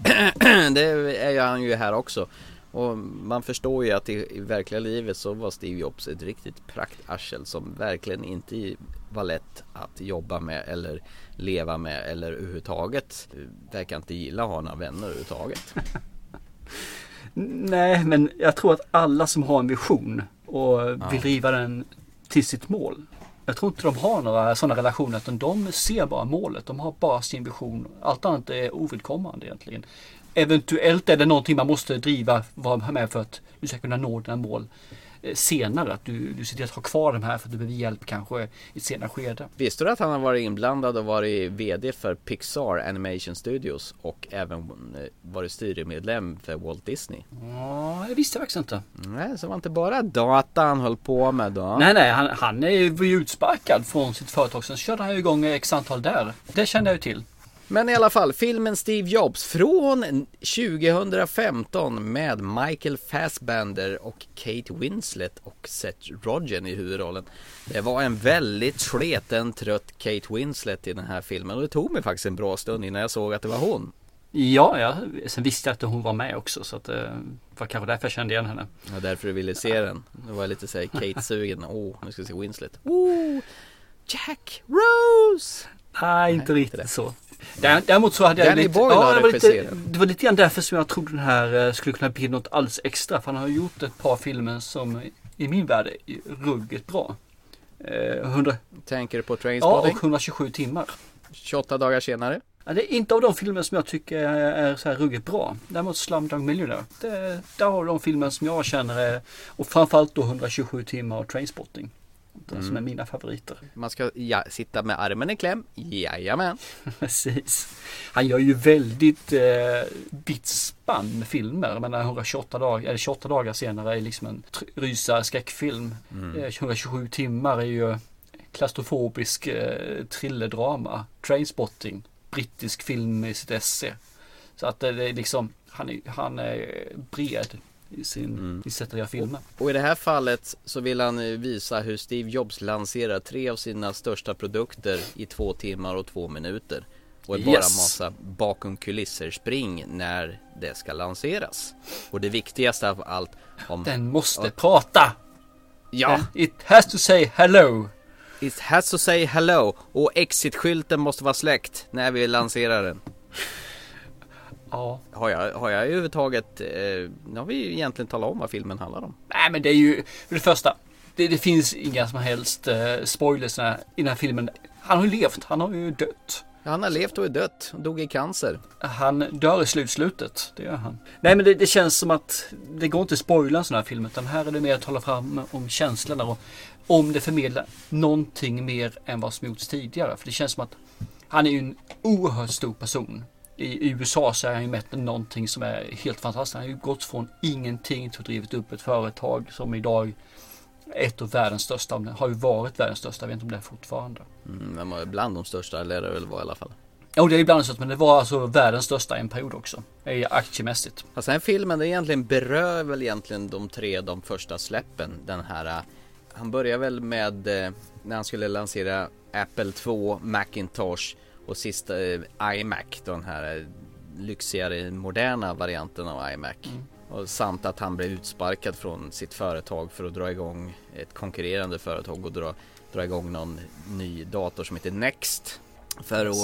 det är han ju här också. Och man förstår ju att i, i verkliga livet så var Steve Jobs ett riktigt praktarsel som verkligen inte var lätt att jobba med eller leva med eller överhuvudtaget verkar inte gilla att ha några vänner överhuvudtaget. Nej, men jag tror att alla som har en vision och vill Ja. driva den till sitt mål. Jag tror inte de har några sådana relationer utan de ser bara målet. De har bara sin vision. Allt annat är ovidkommande egentligen. Eventuellt är det någonting man måste driva, vara med för att du ska kunna nå dina mål eh, senare. Att du, du ser till att ha kvar de här för att du behöver hjälp kanske i ett senare skede. Visste du att han har varit inblandad och varit VD för Pixar Animation Studios och även eh, varit styrelsemedlem för Walt Disney? Ja, det visste jag faktiskt inte. Nej, så var inte bara data han höll på med då? Nej, nej, han, han är ju utsparkad från sitt företag. Sen körde han ju igång x antal där. Det kände jag ju till. Men i alla fall, filmen Steve Jobs från 2015 med Michael Fassbender och Kate Winslet och Seth Rogen i huvudrollen. Det var en väldigt sleten, trött Kate Winslet i den här filmen och det tog mig faktiskt en bra stund innan jag såg att det var hon. Ja, ja. Sen visste jag att hon var med också så att det var kanske därför jag kände igen henne. Var därför du ville se den. Det var lite såhär Kate-sugen. Åh, oh, nu ska vi se Winslet. Oh, Jack Rose! Nej, inte riktigt så. Dä- Däremot så hade jag Danny lite, Boyle ja, det, var lite, det var lite grann därför som jag trodde den här eh, skulle kunna bli något alldeles extra. För han har gjort ett par filmer som i min värld är ruggigt bra. Eh, 100, Tänker du på ja, Trainspotting? och 127 timmar. 28 dagar senare. Ja, det är inte av de filmer som jag tycker är, är så här ruggigt bra. Däremot Slumdog Millionaire. Det, där har de filmer som jag känner är, och framförallt då 127 timmar och Trainspotting. De Mm. som är mina favoriter. Man ska ja, sitta med armen i kläm, jajamän. Precis. Han gör ju väldigt eh, vitt spann med filmer. Menar 128 dagar, eller 28 dagar senare är liksom en rysare skräckfilm. Mm. Eh, 127 timmar är ju klaustrofobisk eh, thrillerdrama. Trainspotting, brittisk film med sitt esse. Så att det det är liksom, han är, han är bred i sin, i sättet att göra filmer. Och i det här fallet så vill han eh, visa hur Steve Jobs lanserar tre av sina största produkter i två timmar och två minuter. Och är bara Yes. massa bakom kulisser spring när det ska lanseras. Och det viktigaste av allt om... Den måste prata! Ja! It has to say hello! It has to say hello och exit-skylten måste vara släckt när vi lanserar den. Ja. Har jag, har jag överhuvudtaget, eh, nu har vi ju egentligen talat om vad filmen handlar om. Nej men det är ju, för det första, det, det finns inga som helst eh, spoilers i den här filmen. Han har ju levt, han har ju dött. Han har levt och är dött dog i cancer. Han dör i slutslutet, det gör han. Nej men det, det känns som att det går inte att spoila en sån här film utan här är det mer att hålla fram om känslorna och om det förmedlar någonting mer än vad som gjorts tidigare. För det känns som att han är ju en oerhört stor person. I USA så är han ju mätt någonting som är helt fantastiskt. Han har ju gått från ingenting till att drivit upp ett företag som idag är ett av världens största, har ju varit världens största, jag vet inte om det är fortfarande. Mm, var bland de största, eller det väl var i alla fall. Jo, det är ibland så, men det var alltså världens största en period också. Aktiemässigt. Fast den här filmen, det egentligen berör väl egentligen de tre, de första släppen. Den här, eh, han börjar väl med eh, när han skulle lansera Apple 2, Macintosh och sista eh, iMac, den här eh, lyxigare, moderna varianten av iMac. Och samt att han blev utsparkad från sitt företag för att dra igång ett konkurrerande företag och dra, dra igång någon ny dator som heter Next. För att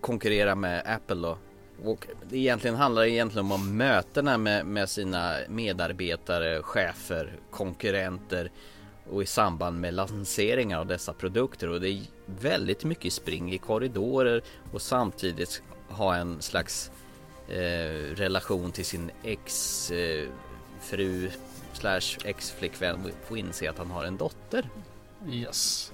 konkurrera med Apple då. Och det egentligen handlar egentligen om mötena med, med sina medarbetare, chefer, konkurrenter och i samband med lanseringar av dessa produkter och det väldigt mycket spring i korridorer och samtidigt ha en slags eh, relation till sin ex eh, fru slash ex-flickvän och inse att han har en dotter. Yes.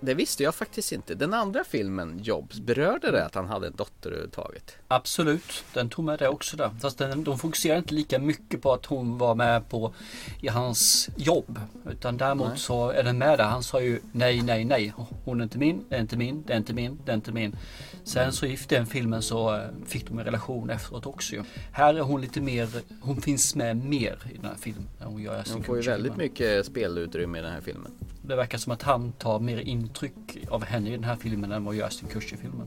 Det visste jag faktiskt inte. Den andra filmen, Jobs, berörde det att han hade en dotter överhuvudtaget? Absolut, den tog med det också där. Fast den, de fokuserar inte lika mycket på att hon var med på i hans jobb. Utan däremot Nej. så är den med där. Han sa ju nej, nej, nej. Hon är inte min, det är inte min, det är inte min, det är inte min. Sen så i den filmen så eh, fick de en relation efteråt också ju. Här är hon lite mer, hon finns med mer i den här filmen. Hon Hon får ju väldigt mycket spelutrymme i den här filmen. Det verkar som att han tar mer intryck av henne i den här filmen än vad Justin Kurs i filmen.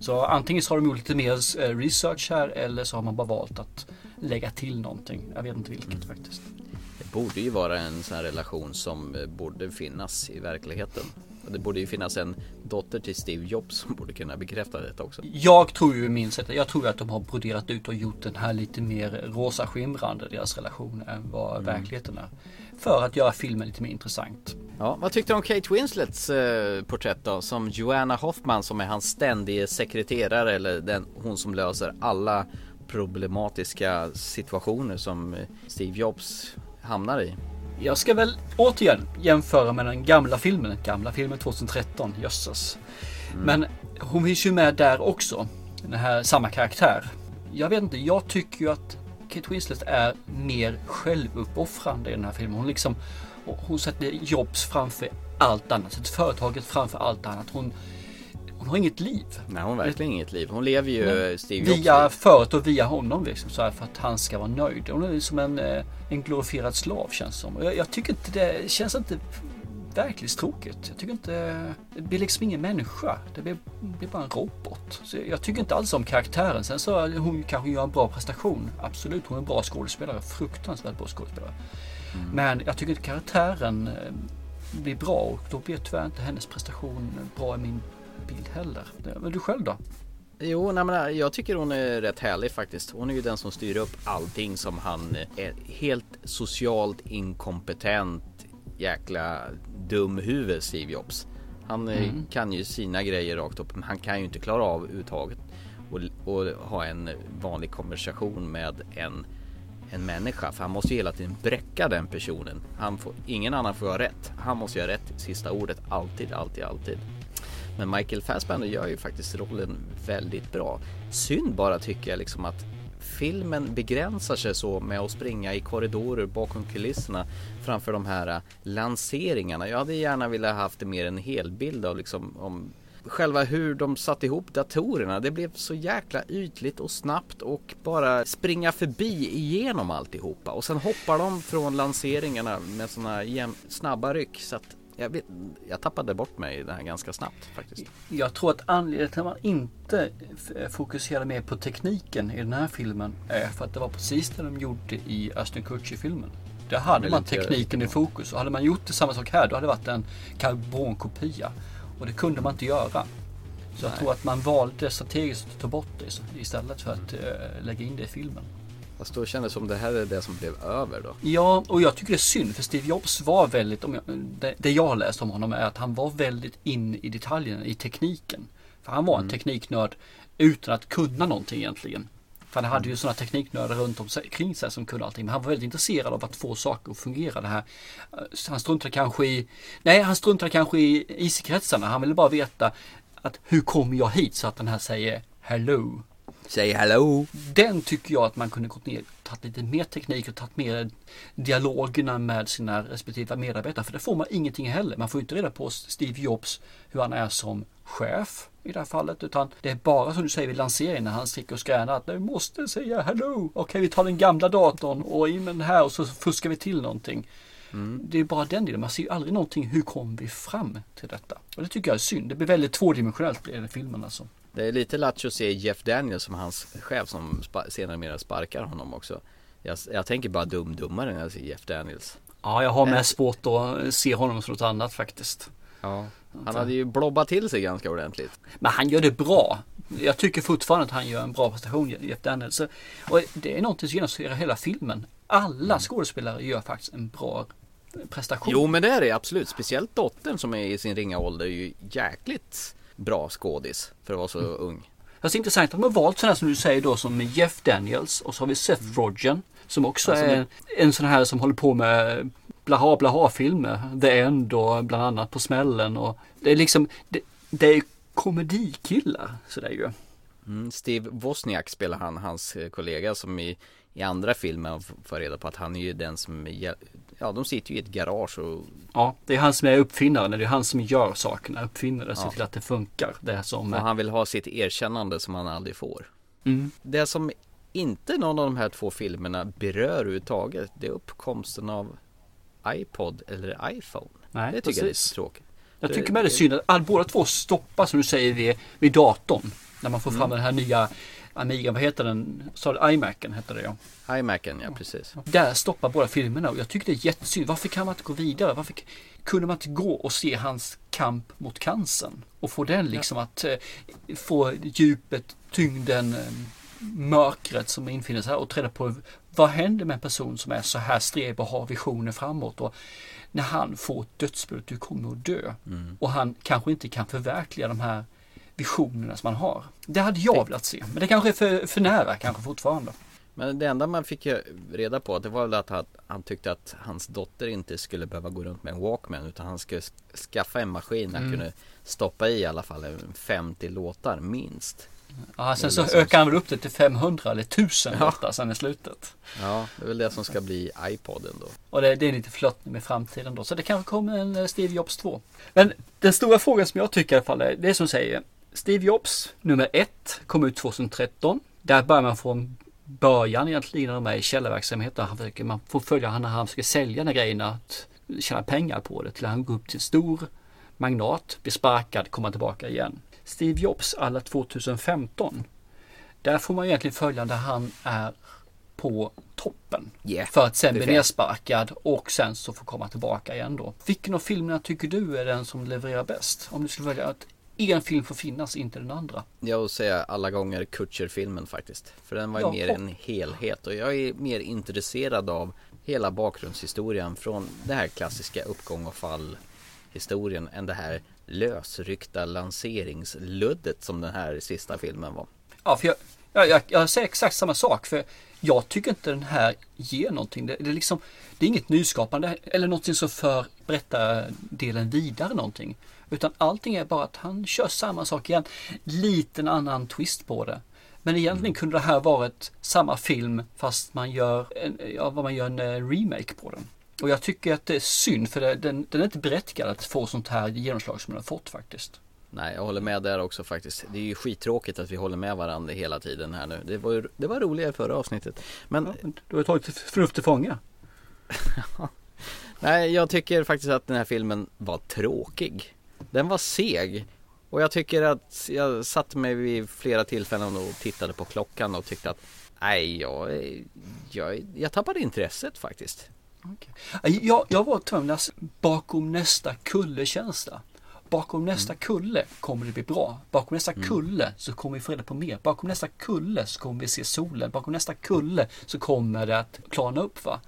Så antingen så har de gjort lite mer eh, research här eller så har man bara valt att lägga till någonting. Jag vet inte vilket faktiskt. Det borde ju vara en sån här relation som eh, borde finnas i verkligheten. Det borde ju finnas en dotter till Steve Jobs som borde kunna bekräfta detta också. Jag tror ju min sätt, jag tror att de har broderat ut och gjort den här lite mer rosa skimrande, deras relation, än vad verkligheten är. För att göra filmen lite mer intressant. Ja, vad tyckte du om Kate Winslets eh, porträtt då? Som Joanna Hoffman som är hans ständige sekreterare eller den, hon som löser alla problematiska situationer som eh, Steve Jobs hamnar i. Jag ska väl återigen jämföra med den gamla filmen, gamla filmen 2013, jösses. Men hon finns ju med där också, den här samma karaktär. Jag vet inte, jag tycker ju att Kate Winslet är mer självuppoffrande i den här filmen. Hon liksom, hon sätter Jobs framför allt annat, sätter företaget framför allt annat. Hon, hon har inget liv. Nej, hon har verkligen inget liv. Hon lever ju Nej. eh, Steve Jobs Via företaget och via honom liksom, så här, för att han ska vara nöjd. Hon är som en, eh, en glorifierad slav känns det som. Jag, jag tycker inte det känns inte verklighetstråkigt. Jag tycker inte, det blir liksom ingen människa. Det blir, blir bara en robot. Så jag tycker inte alls om karaktären. Sen så hon kanske gör en bra prestation. Absolut, hon är en bra skådespelare. Fruktansvärt bra skådespelare. Men jag tycker inte karaktären eh, blir bra och då blir tyvärr inte hennes prestation bra i min bild heller. Men du själv då? Jo, nej, men jag tycker hon är rätt härlig faktiskt. Hon är ju den som styr upp allting som han eh, är helt socialt inkompetent jäkla dum huvud Steve Jobs. Han eh, Mm. kan ju sina grejer rakt upp men han kan ju inte klara av överhuvudtaget och, och ha en vanlig konversation med en en människa för han måste ju hela tiden bräcka den personen. Han får, ingen annan får ha rätt. Han måste ju ha rätt sista ordet alltid, alltid, alltid. Men Michael Fassbender gör ju faktiskt rollen väldigt bra. Synd bara tycker jag liksom att filmen begränsar sig så med att springa i korridorer bakom kulisserna framför de här eh, lanseringarna. Jag hade gärna velat haft mer en helbild av liksom om själva hur de satte ihop datorerna. Det blev så jäkla ytligt och snabbt och bara springa förbi igenom alltihopa och sen hoppar de från lanseringarna med sådana snabba ryck så att jag, vet, jag tappade bort mig i det här ganska snabbt faktiskt. Jag tror att anledningen till att man inte fokuserade mer på tekniken i den här filmen är för att det var precis det de gjorde i Aston Kutcher-filmen. Där hade man tekniken i fokus och hade man gjort det samma sak här då hade det varit en karbonkopia. Och det kunde man inte göra. Så jag tror att man valde strategiskt att ta bort det istället för att uh, lägga in det i filmen. Fast då kändes det som det här är det som blev över då. Ja, och jag tycker det är synd för Steve Jobs var väldigt, om jag, det, det jag läst om honom är att han var väldigt in i detaljerna, i tekniken. För han var en mm. tekniknörd utan att kunna någonting egentligen. För han hade ju mm. sådana tekniknördar runt omkring sig som kunde allting. Men han var väldigt intresserad av att få saker att fungera. Det här. Han struntade kanske i, nej han struntade kanske i IC-kretsarna. Han ville bara veta att hur kommer jag hit så att den här säger Hello. Säg hello. Den tycker jag att man kunde gått ner, tagit lite mer teknik och tagit mer dialogerna med sina respektive medarbetare. För det får man ingenting heller. Man får inte reda på Steve Jobs hur han är som chef i det här fallet. Utan det är bara som du säger vid lanseringen när han sticker och skränar att du måste säga hello. Okej, vi tar den gamla datorn och in med den här och så fuskar vi till någonting. Mm. Det är bara den delen. Man ser ju aldrig någonting. Hur kom vi fram till detta? Och det tycker jag är synd. Det blir väldigt tvådimensionellt i filmen alltså. Det är lite lattjo att se Jeff Daniels som hans chef som senare mer sparkar honom också. Jag, jag tänker bara dum-dummare när jag ser Jeff Daniels. Ja, jag har äh. svårt att se honom som något annat faktiskt. Ja, han hade ju blobbat till sig ganska ordentligt. Men han gör det bra. Jag tycker fortfarande att han gör en bra prestation, Jeff Daniels. Och det är någonting som genomsyrar hela filmen. Alla mm. skådespelare gör faktiskt en bra prestation. Jo men det är det absolut. Speciellt dottern som är i sin ringa ålder är ju jäkligt bra skådis för att vara så mm. ung. Det är intressant att de har valt sådana som du säger då som Jeff Daniels och så har vi Seth mm. Rogen som också alltså, är en sån här som håller på med blaha blaha filmer. The End och bland annat På smällen och det är liksom det, det är komedikillar sådär ju. Mm, Steve Wozniak spelar han, hans kollega som i, i andra filmer får reda på att han är ju den som ja, de sitter ju i ett garage och... Ja, det är han som är uppfinnaren. Det är han som gör sakerna, ja. ser till att det funkar. Det som... Och han vill ha sitt erkännande som han aldrig får. Mm. Det som inte någon av de här två filmerna berör överhuvudtaget, det är uppkomsten av iPod eller iPhone. Nej, det tycker precis. jag är lite tråkigt. Jag tycker med det är synd att båda två stoppas som du säger vid, vid datorn. När man får fram mm. den här nya Amiga, vad heter den? Sa du iMacen hette det ja. iMacen ja, precis. Där stoppar båda filmerna och jag tycker det är jättesynd. Varför kan man inte gå vidare? Varför kunde man inte gå och se hans kamp mot cancern? Och få den liksom ja. att eh, få djupet, tyngden, eh, mörkret som infinner sig och träda på vad händer med en person som är så här sträv och har visioner framåt och när han får ett dödsbud, du kommer att dö. Mm. Och han kanske inte kan förverkliga de här visionerna som man har. Det hade jag velat se, men det kanske är för, för nära kanske fortfarande. Men det enda man fick reda på det var väl att han, han, tyckte att hans dotter inte skulle behöva gå runt med en Walkman utan han skulle skaffa en maskin han mm. kunde stoppa i i alla fall 50 låtar minst. Ja, sen så ökar han väl upp det till 500 eller 1000 ja. låtar sen i slutet. Ja, det är väl det som ska bli iPoden då. Och det, det är lite flört med framtiden då. Så det kanske kommer en eh, Steve Jobs 2. Men den stora frågan som jag tycker i alla fall är, det är som säger Steve Jobs nummer ett kom ut 2013. Där börjar man från början egentligen när de är i källarverksamhet. Han försöker, man får följa honom när han försöker sälja den grejerna, att tjäna pengar på det till han går upp till stor magnat, blir sparkad, kommer tillbaka igen. Steve Jobs alla 2015. Där får man egentligen följa när han är på toppen. Yeah, för att sen bli nersparkad och sen så få komma tillbaka igen då. Vilken av filmerna tycker du är den som levererar bäst? Om du skulle välja att en film får finnas, inte den andra. Jag vill säga alla gånger Kutcher-filmen faktiskt. För den var ju ja, mer en helhet och jag är mer intresserad av hela bakgrundshistorien från det här klassiska uppgång och fall historien än det här lösryckta lanseringsluddet som den här sista filmen var. Ja, för jag, jag, jag, jag säger exakt samma sak. För Jag tycker inte den här ger någonting. Det, det, är liksom, det är inget nyskapande eller någonting som för berättardelen vidare någonting. Utan allting är bara att han kör samma sak igen. Liten annan twist på det. Men egentligen kunde det här varit samma film fast man gör en, ja, vad man gör en eh, remake på den. Och jag tycker att det är synd för det, den, den är inte berättigad att få sånt här genomslag som den har fått faktiskt. Nej, jag håller med där också faktiskt. Det är ju skittråkigt att vi håller med varandra hela tiden här nu. Det var, det var roligare förra avsnittet. Men ja, du har tagit förnuft till fånga. Nej, jag tycker faktiskt att den här filmen var tråkig. Den var seg. Och jag tycker att jag satte mig vid flera tillfällen och tittade på klockan och tyckte att nej, jag, jag, jag tappade intresset faktiskt. Okay. Jag, jag var att bakom nästa kulle-känsla. Bakom nästa mm. kulle kommer det bli bra. Bakom nästa mm. kulle så kommer vi få reda på mer. Bakom nästa kulle så kommer vi se solen. Bakom nästa kulle så kommer det att klarna upp. Va?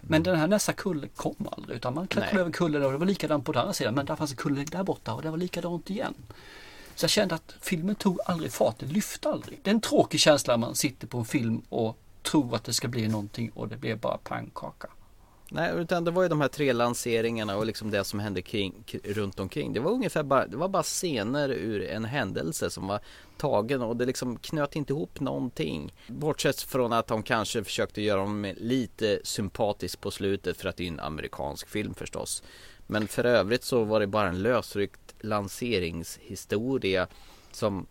Men den här nästa kulle kom aldrig utan man klättrade över kullen och det var likadant på den andra sidan. Men där fanns en kulle där borta och det var likadant igen. Så jag kände att filmen tog aldrig fart, det lyfte aldrig. Det är en tråkig känsla när man sitter på en film och tror att det ska bli någonting och det blir bara pannkaka. Nej, utan det var ju de här tre lanseringarna och liksom det som hände kring, runt omkring. Det var ungefär bara, det var bara scener ur en händelse som var tagen och det liksom knöt inte ihop någonting. Bortsett från att de kanske försökte göra dem lite sympatisk på slutet för att det är en amerikansk film förstås. Men för övrigt så var det bara en lösryckt lanseringshistoria som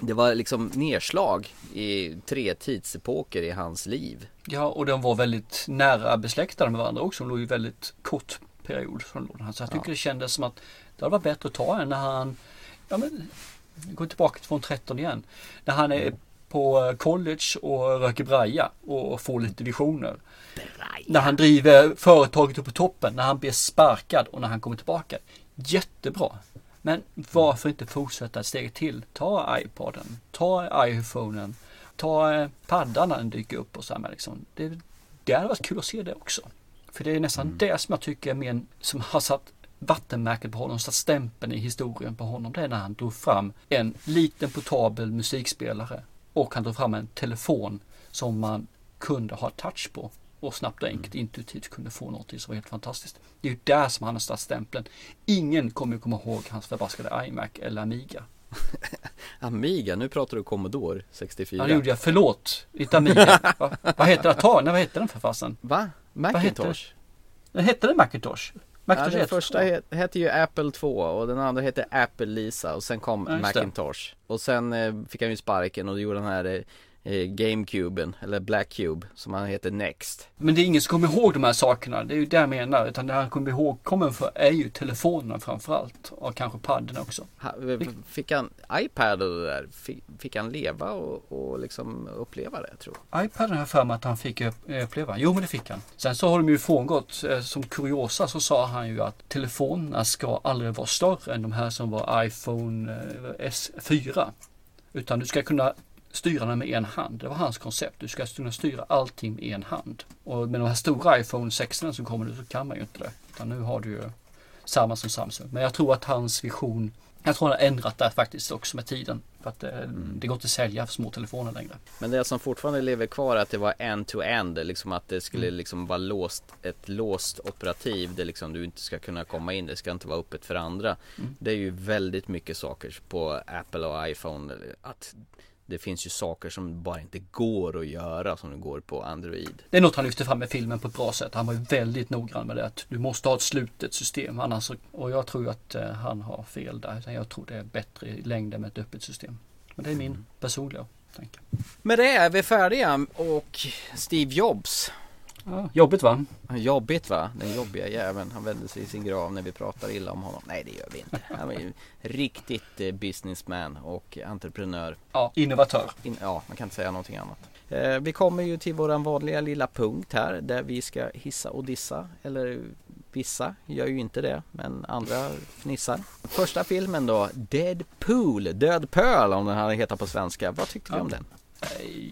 det var liksom nedslag i tre tidsepoker i hans liv. Ja, och de var väldigt nära besläktade med varandra också. De låg ju väldigt kort period från lådan. Så jag tycker ja. det kändes som att det hade varit bättre att ta en när han, ja men, gå tillbaka till 2013 igen. När han är på college och röker braja och får lite visioner. Braja. När han driver företaget upp på toppen, när han blir sparkad och när han kommer tillbaka. Jättebra. Men varför inte fortsätta ett steg till? Ta iPoden, ta iPhonen, ta eh, paddan när den dyker upp och så här liksom. Det, det hade varit kul att se det också. För det är nästan mm. det som jag tycker är mer, som har satt vattenmärket på honom, satt stämpeln i historien på honom. Det är när han drog fram en liten portabel musikspelare och han drog fram en telefon som man kunde ha touch på och snabbt och enkelt intuitivt kunde få någonting som var helt fantastiskt. Det är ju där som han har satt stämpeln. Ingen kommer komma ihåg hans förbaskade iMac eller Amiga. Amiga, nu pratar du Commodore 64. Ja, det gjorde jag. Förlåt. Inte Amiga. Va, vad heter Atari? Vad hette den för fasen? Va? Macintosh? Den hette den Macintosh? Macintosh ja, den första hette ju Apple 2 och den andra hette Apple Lisa och sen kom ja, Macintosh. Och sen eh, fick han ju sparken och gjorde den här Eh, GameCuben eller Black Cube som han heter Next. Men det är ingen som kommer ihåg de här sakerna. Det är ju det jag menar. Utan det han kommer ihåg kommer för är ju telefonerna framförallt. Och kanske padden också. Fick han iPad och det där? Fick han leva och, och liksom uppleva det tror jag? iPaden har för mig att han fick uppleva. Jo men det fick han. Sen så har de ju frångått. Eh, som kuriosa så sa han ju att telefonerna ska aldrig vara större än de här som var iPhone eh, S4. Utan du ska kunna styra den med en hand. Det var hans koncept. Du ska kunna styra allting med en hand. Och med de här stora iPhone 16 som kommer nu så kan man ju inte det. Utan nu har du ju samma som Samsung. Men jag tror att hans vision jag tror han har ändrat det faktiskt också med tiden. För att det, eh, mm. det går inte att sälja små telefoner längre. Men det som fortfarande lever kvar är att det var end-to-end. Liksom att det skulle mm. liksom vara låst, ett låst operativ. Där liksom du inte ska kunna komma in. Det ska inte vara öppet för andra. Mm. Det är ju väldigt mycket saker på Apple och iPhone. Att det finns ju saker som bara inte går att göra som det går på Android. Det är något han lyfter fram i filmen på ett bra sätt. Han var ju väldigt noggrann med det att du måste ha ett slutet system. Annars, och jag tror att eh, han har fel där. Jag tror det är bättre i längden med ett öppet system. Men det är min mm. personliga tanke. Med det är vi färdiga och Steve Jobs Ja, jobbigt va? Jobbigt va? Den jobbiga jäveln. Han vänder sig i sin grav när vi pratar illa om honom. Nej det gör vi inte. Han är ju riktigt eh, businessman och entreprenör. Ja, innovatör. In, ja, man kan inte säga någonting annat. Eh, vi kommer ju till våran vanliga lilla punkt här där vi ska hissa och dissa. Eller vissa gör ju inte det, men andra fnissar. Första filmen då, Deadpool, Död Pöl om den hade hetat på svenska. Vad tyckte vi om den? Eh,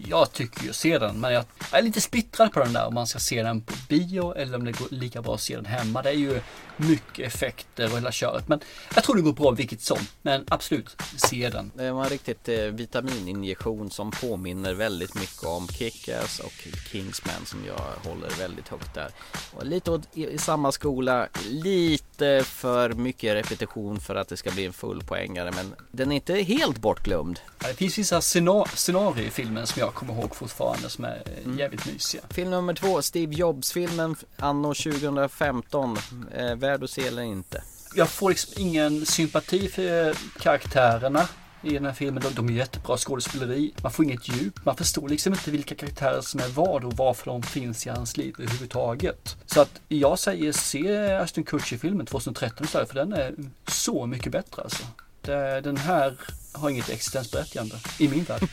jag tycker ju att se den, men jag är lite splittrad på den där om man ska se den på bio eller om det går lika bra att se den hemma. Det är ju mycket effekter och hela köret. Men jag tror det går bra vilket som. Men absolut, se den. Det var en riktigt eh, vitamininjektion som påminner väldigt mycket om Kick-Ass och Kingsman som jag håller väldigt högt där. Och lite åt, i, i samma skola, lite för mycket repetition för att det ska bli en full poängare men den är inte helt bortglömd. Ja, Det finns vissa scena- scenarier i filmen som jag kommer ihåg fortfarande som är eh, jävligt mysiga. Film nummer två, Steve Jobs-filmen anno 2015. Eh, värd att se eller inte? Jag får liksom ingen sympati för karaktärerna i den här filmen. De, de är jättebra skådespeleri. Man får inget djup. Man förstår liksom inte vilka karaktärer som är vad och varför de finns i hans liv överhuvudtaget. Så att jag säger se Ashton Kutcher-filmen 2013 istället för den är så mycket bättre alltså. Det, den här har inget existensberättigande i min värld.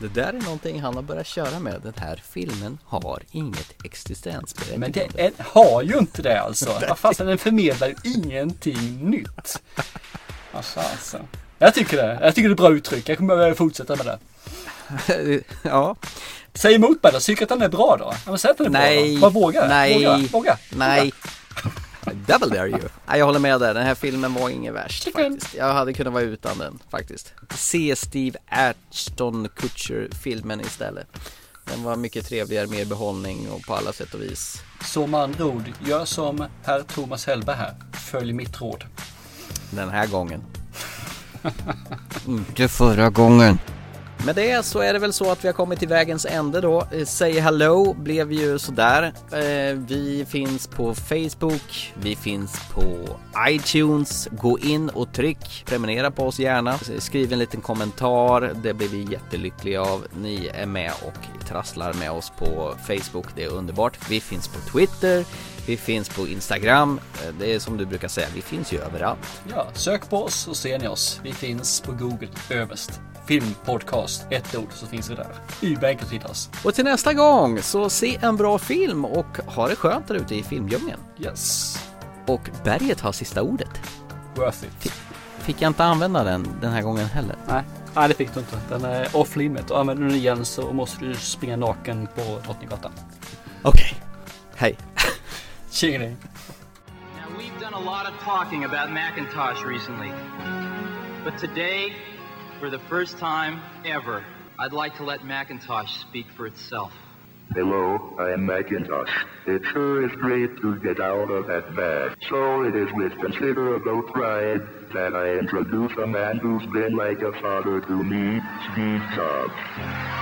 Det där är någonting han har börjat köra med. Den här filmen har inget existensberättigande. Men det är, har ju inte det alltså. Vad fasen, den förmedlar ju ingenting nytt. Alltså, alltså. Jag tycker det. Jag tycker det är ett bra uttryck. Jag kommer fortsätta med det. ja. Säg emot mig då. Tycker att den är bra då? Ja, men säg att den är Nej. bra då. Bara våga. Nej. Våga. Våga. Nej. Double dare you. Nej, jag håller med där. Den här filmen var inget värst faktiskt. Jag hade kunnat vara utan den faktiskt. Se Steve Ashton Kutcher-filmen istället. Den var mycket trevligare, mer behållning och på alla sätt och vis. Så med andra ord, gör som herr Thomas Hellberg här. Följ mitt råd. Den här gången. Inte förra gången. Med det så är det väl så att vi har kommit till vägens ände då. Eh, Say Hello blev ju sådär. Eh, vi finns på Facebook, vi finns på iTunes. Gå in och tryck, prenumerera på oss gärna. Eh, skriv en liten kommentar, det blir vi jättelyckliga av. Ni är med och trasslar med oss på Facebook, det är underbart. Vi finns på Twitter, vi finns på Instagram. Eh, Det är som du brukar säga, vi finns ju överallt. Ja, sök på oss så ser ni oss. Vi finns på Google överst. Filmpodcast, ett ord så finns vi där. Urbänk att hitta oss. Och till nästa gång så se en bra film och ha det skönt där ute i filmdjungeln. Yes. Och berget har sista ordet. Worth it. Fick jag inte använda den den här gången heller? Nej, nej det fick du inte. Den är off limit och använder du den igen så måste du springa naken på Drottninggatan. Okej. Hej. Tjingeling. Now, we've done a lot of talking about Macintosh recently. But today, for the first time ever, I'd like to let Macintosh speak for itself. Hello, I am Macintosh. It sure is great to get out of that bag. So it is with considerable pride that I introduce a man who's been like a father to me, Steve Jobs.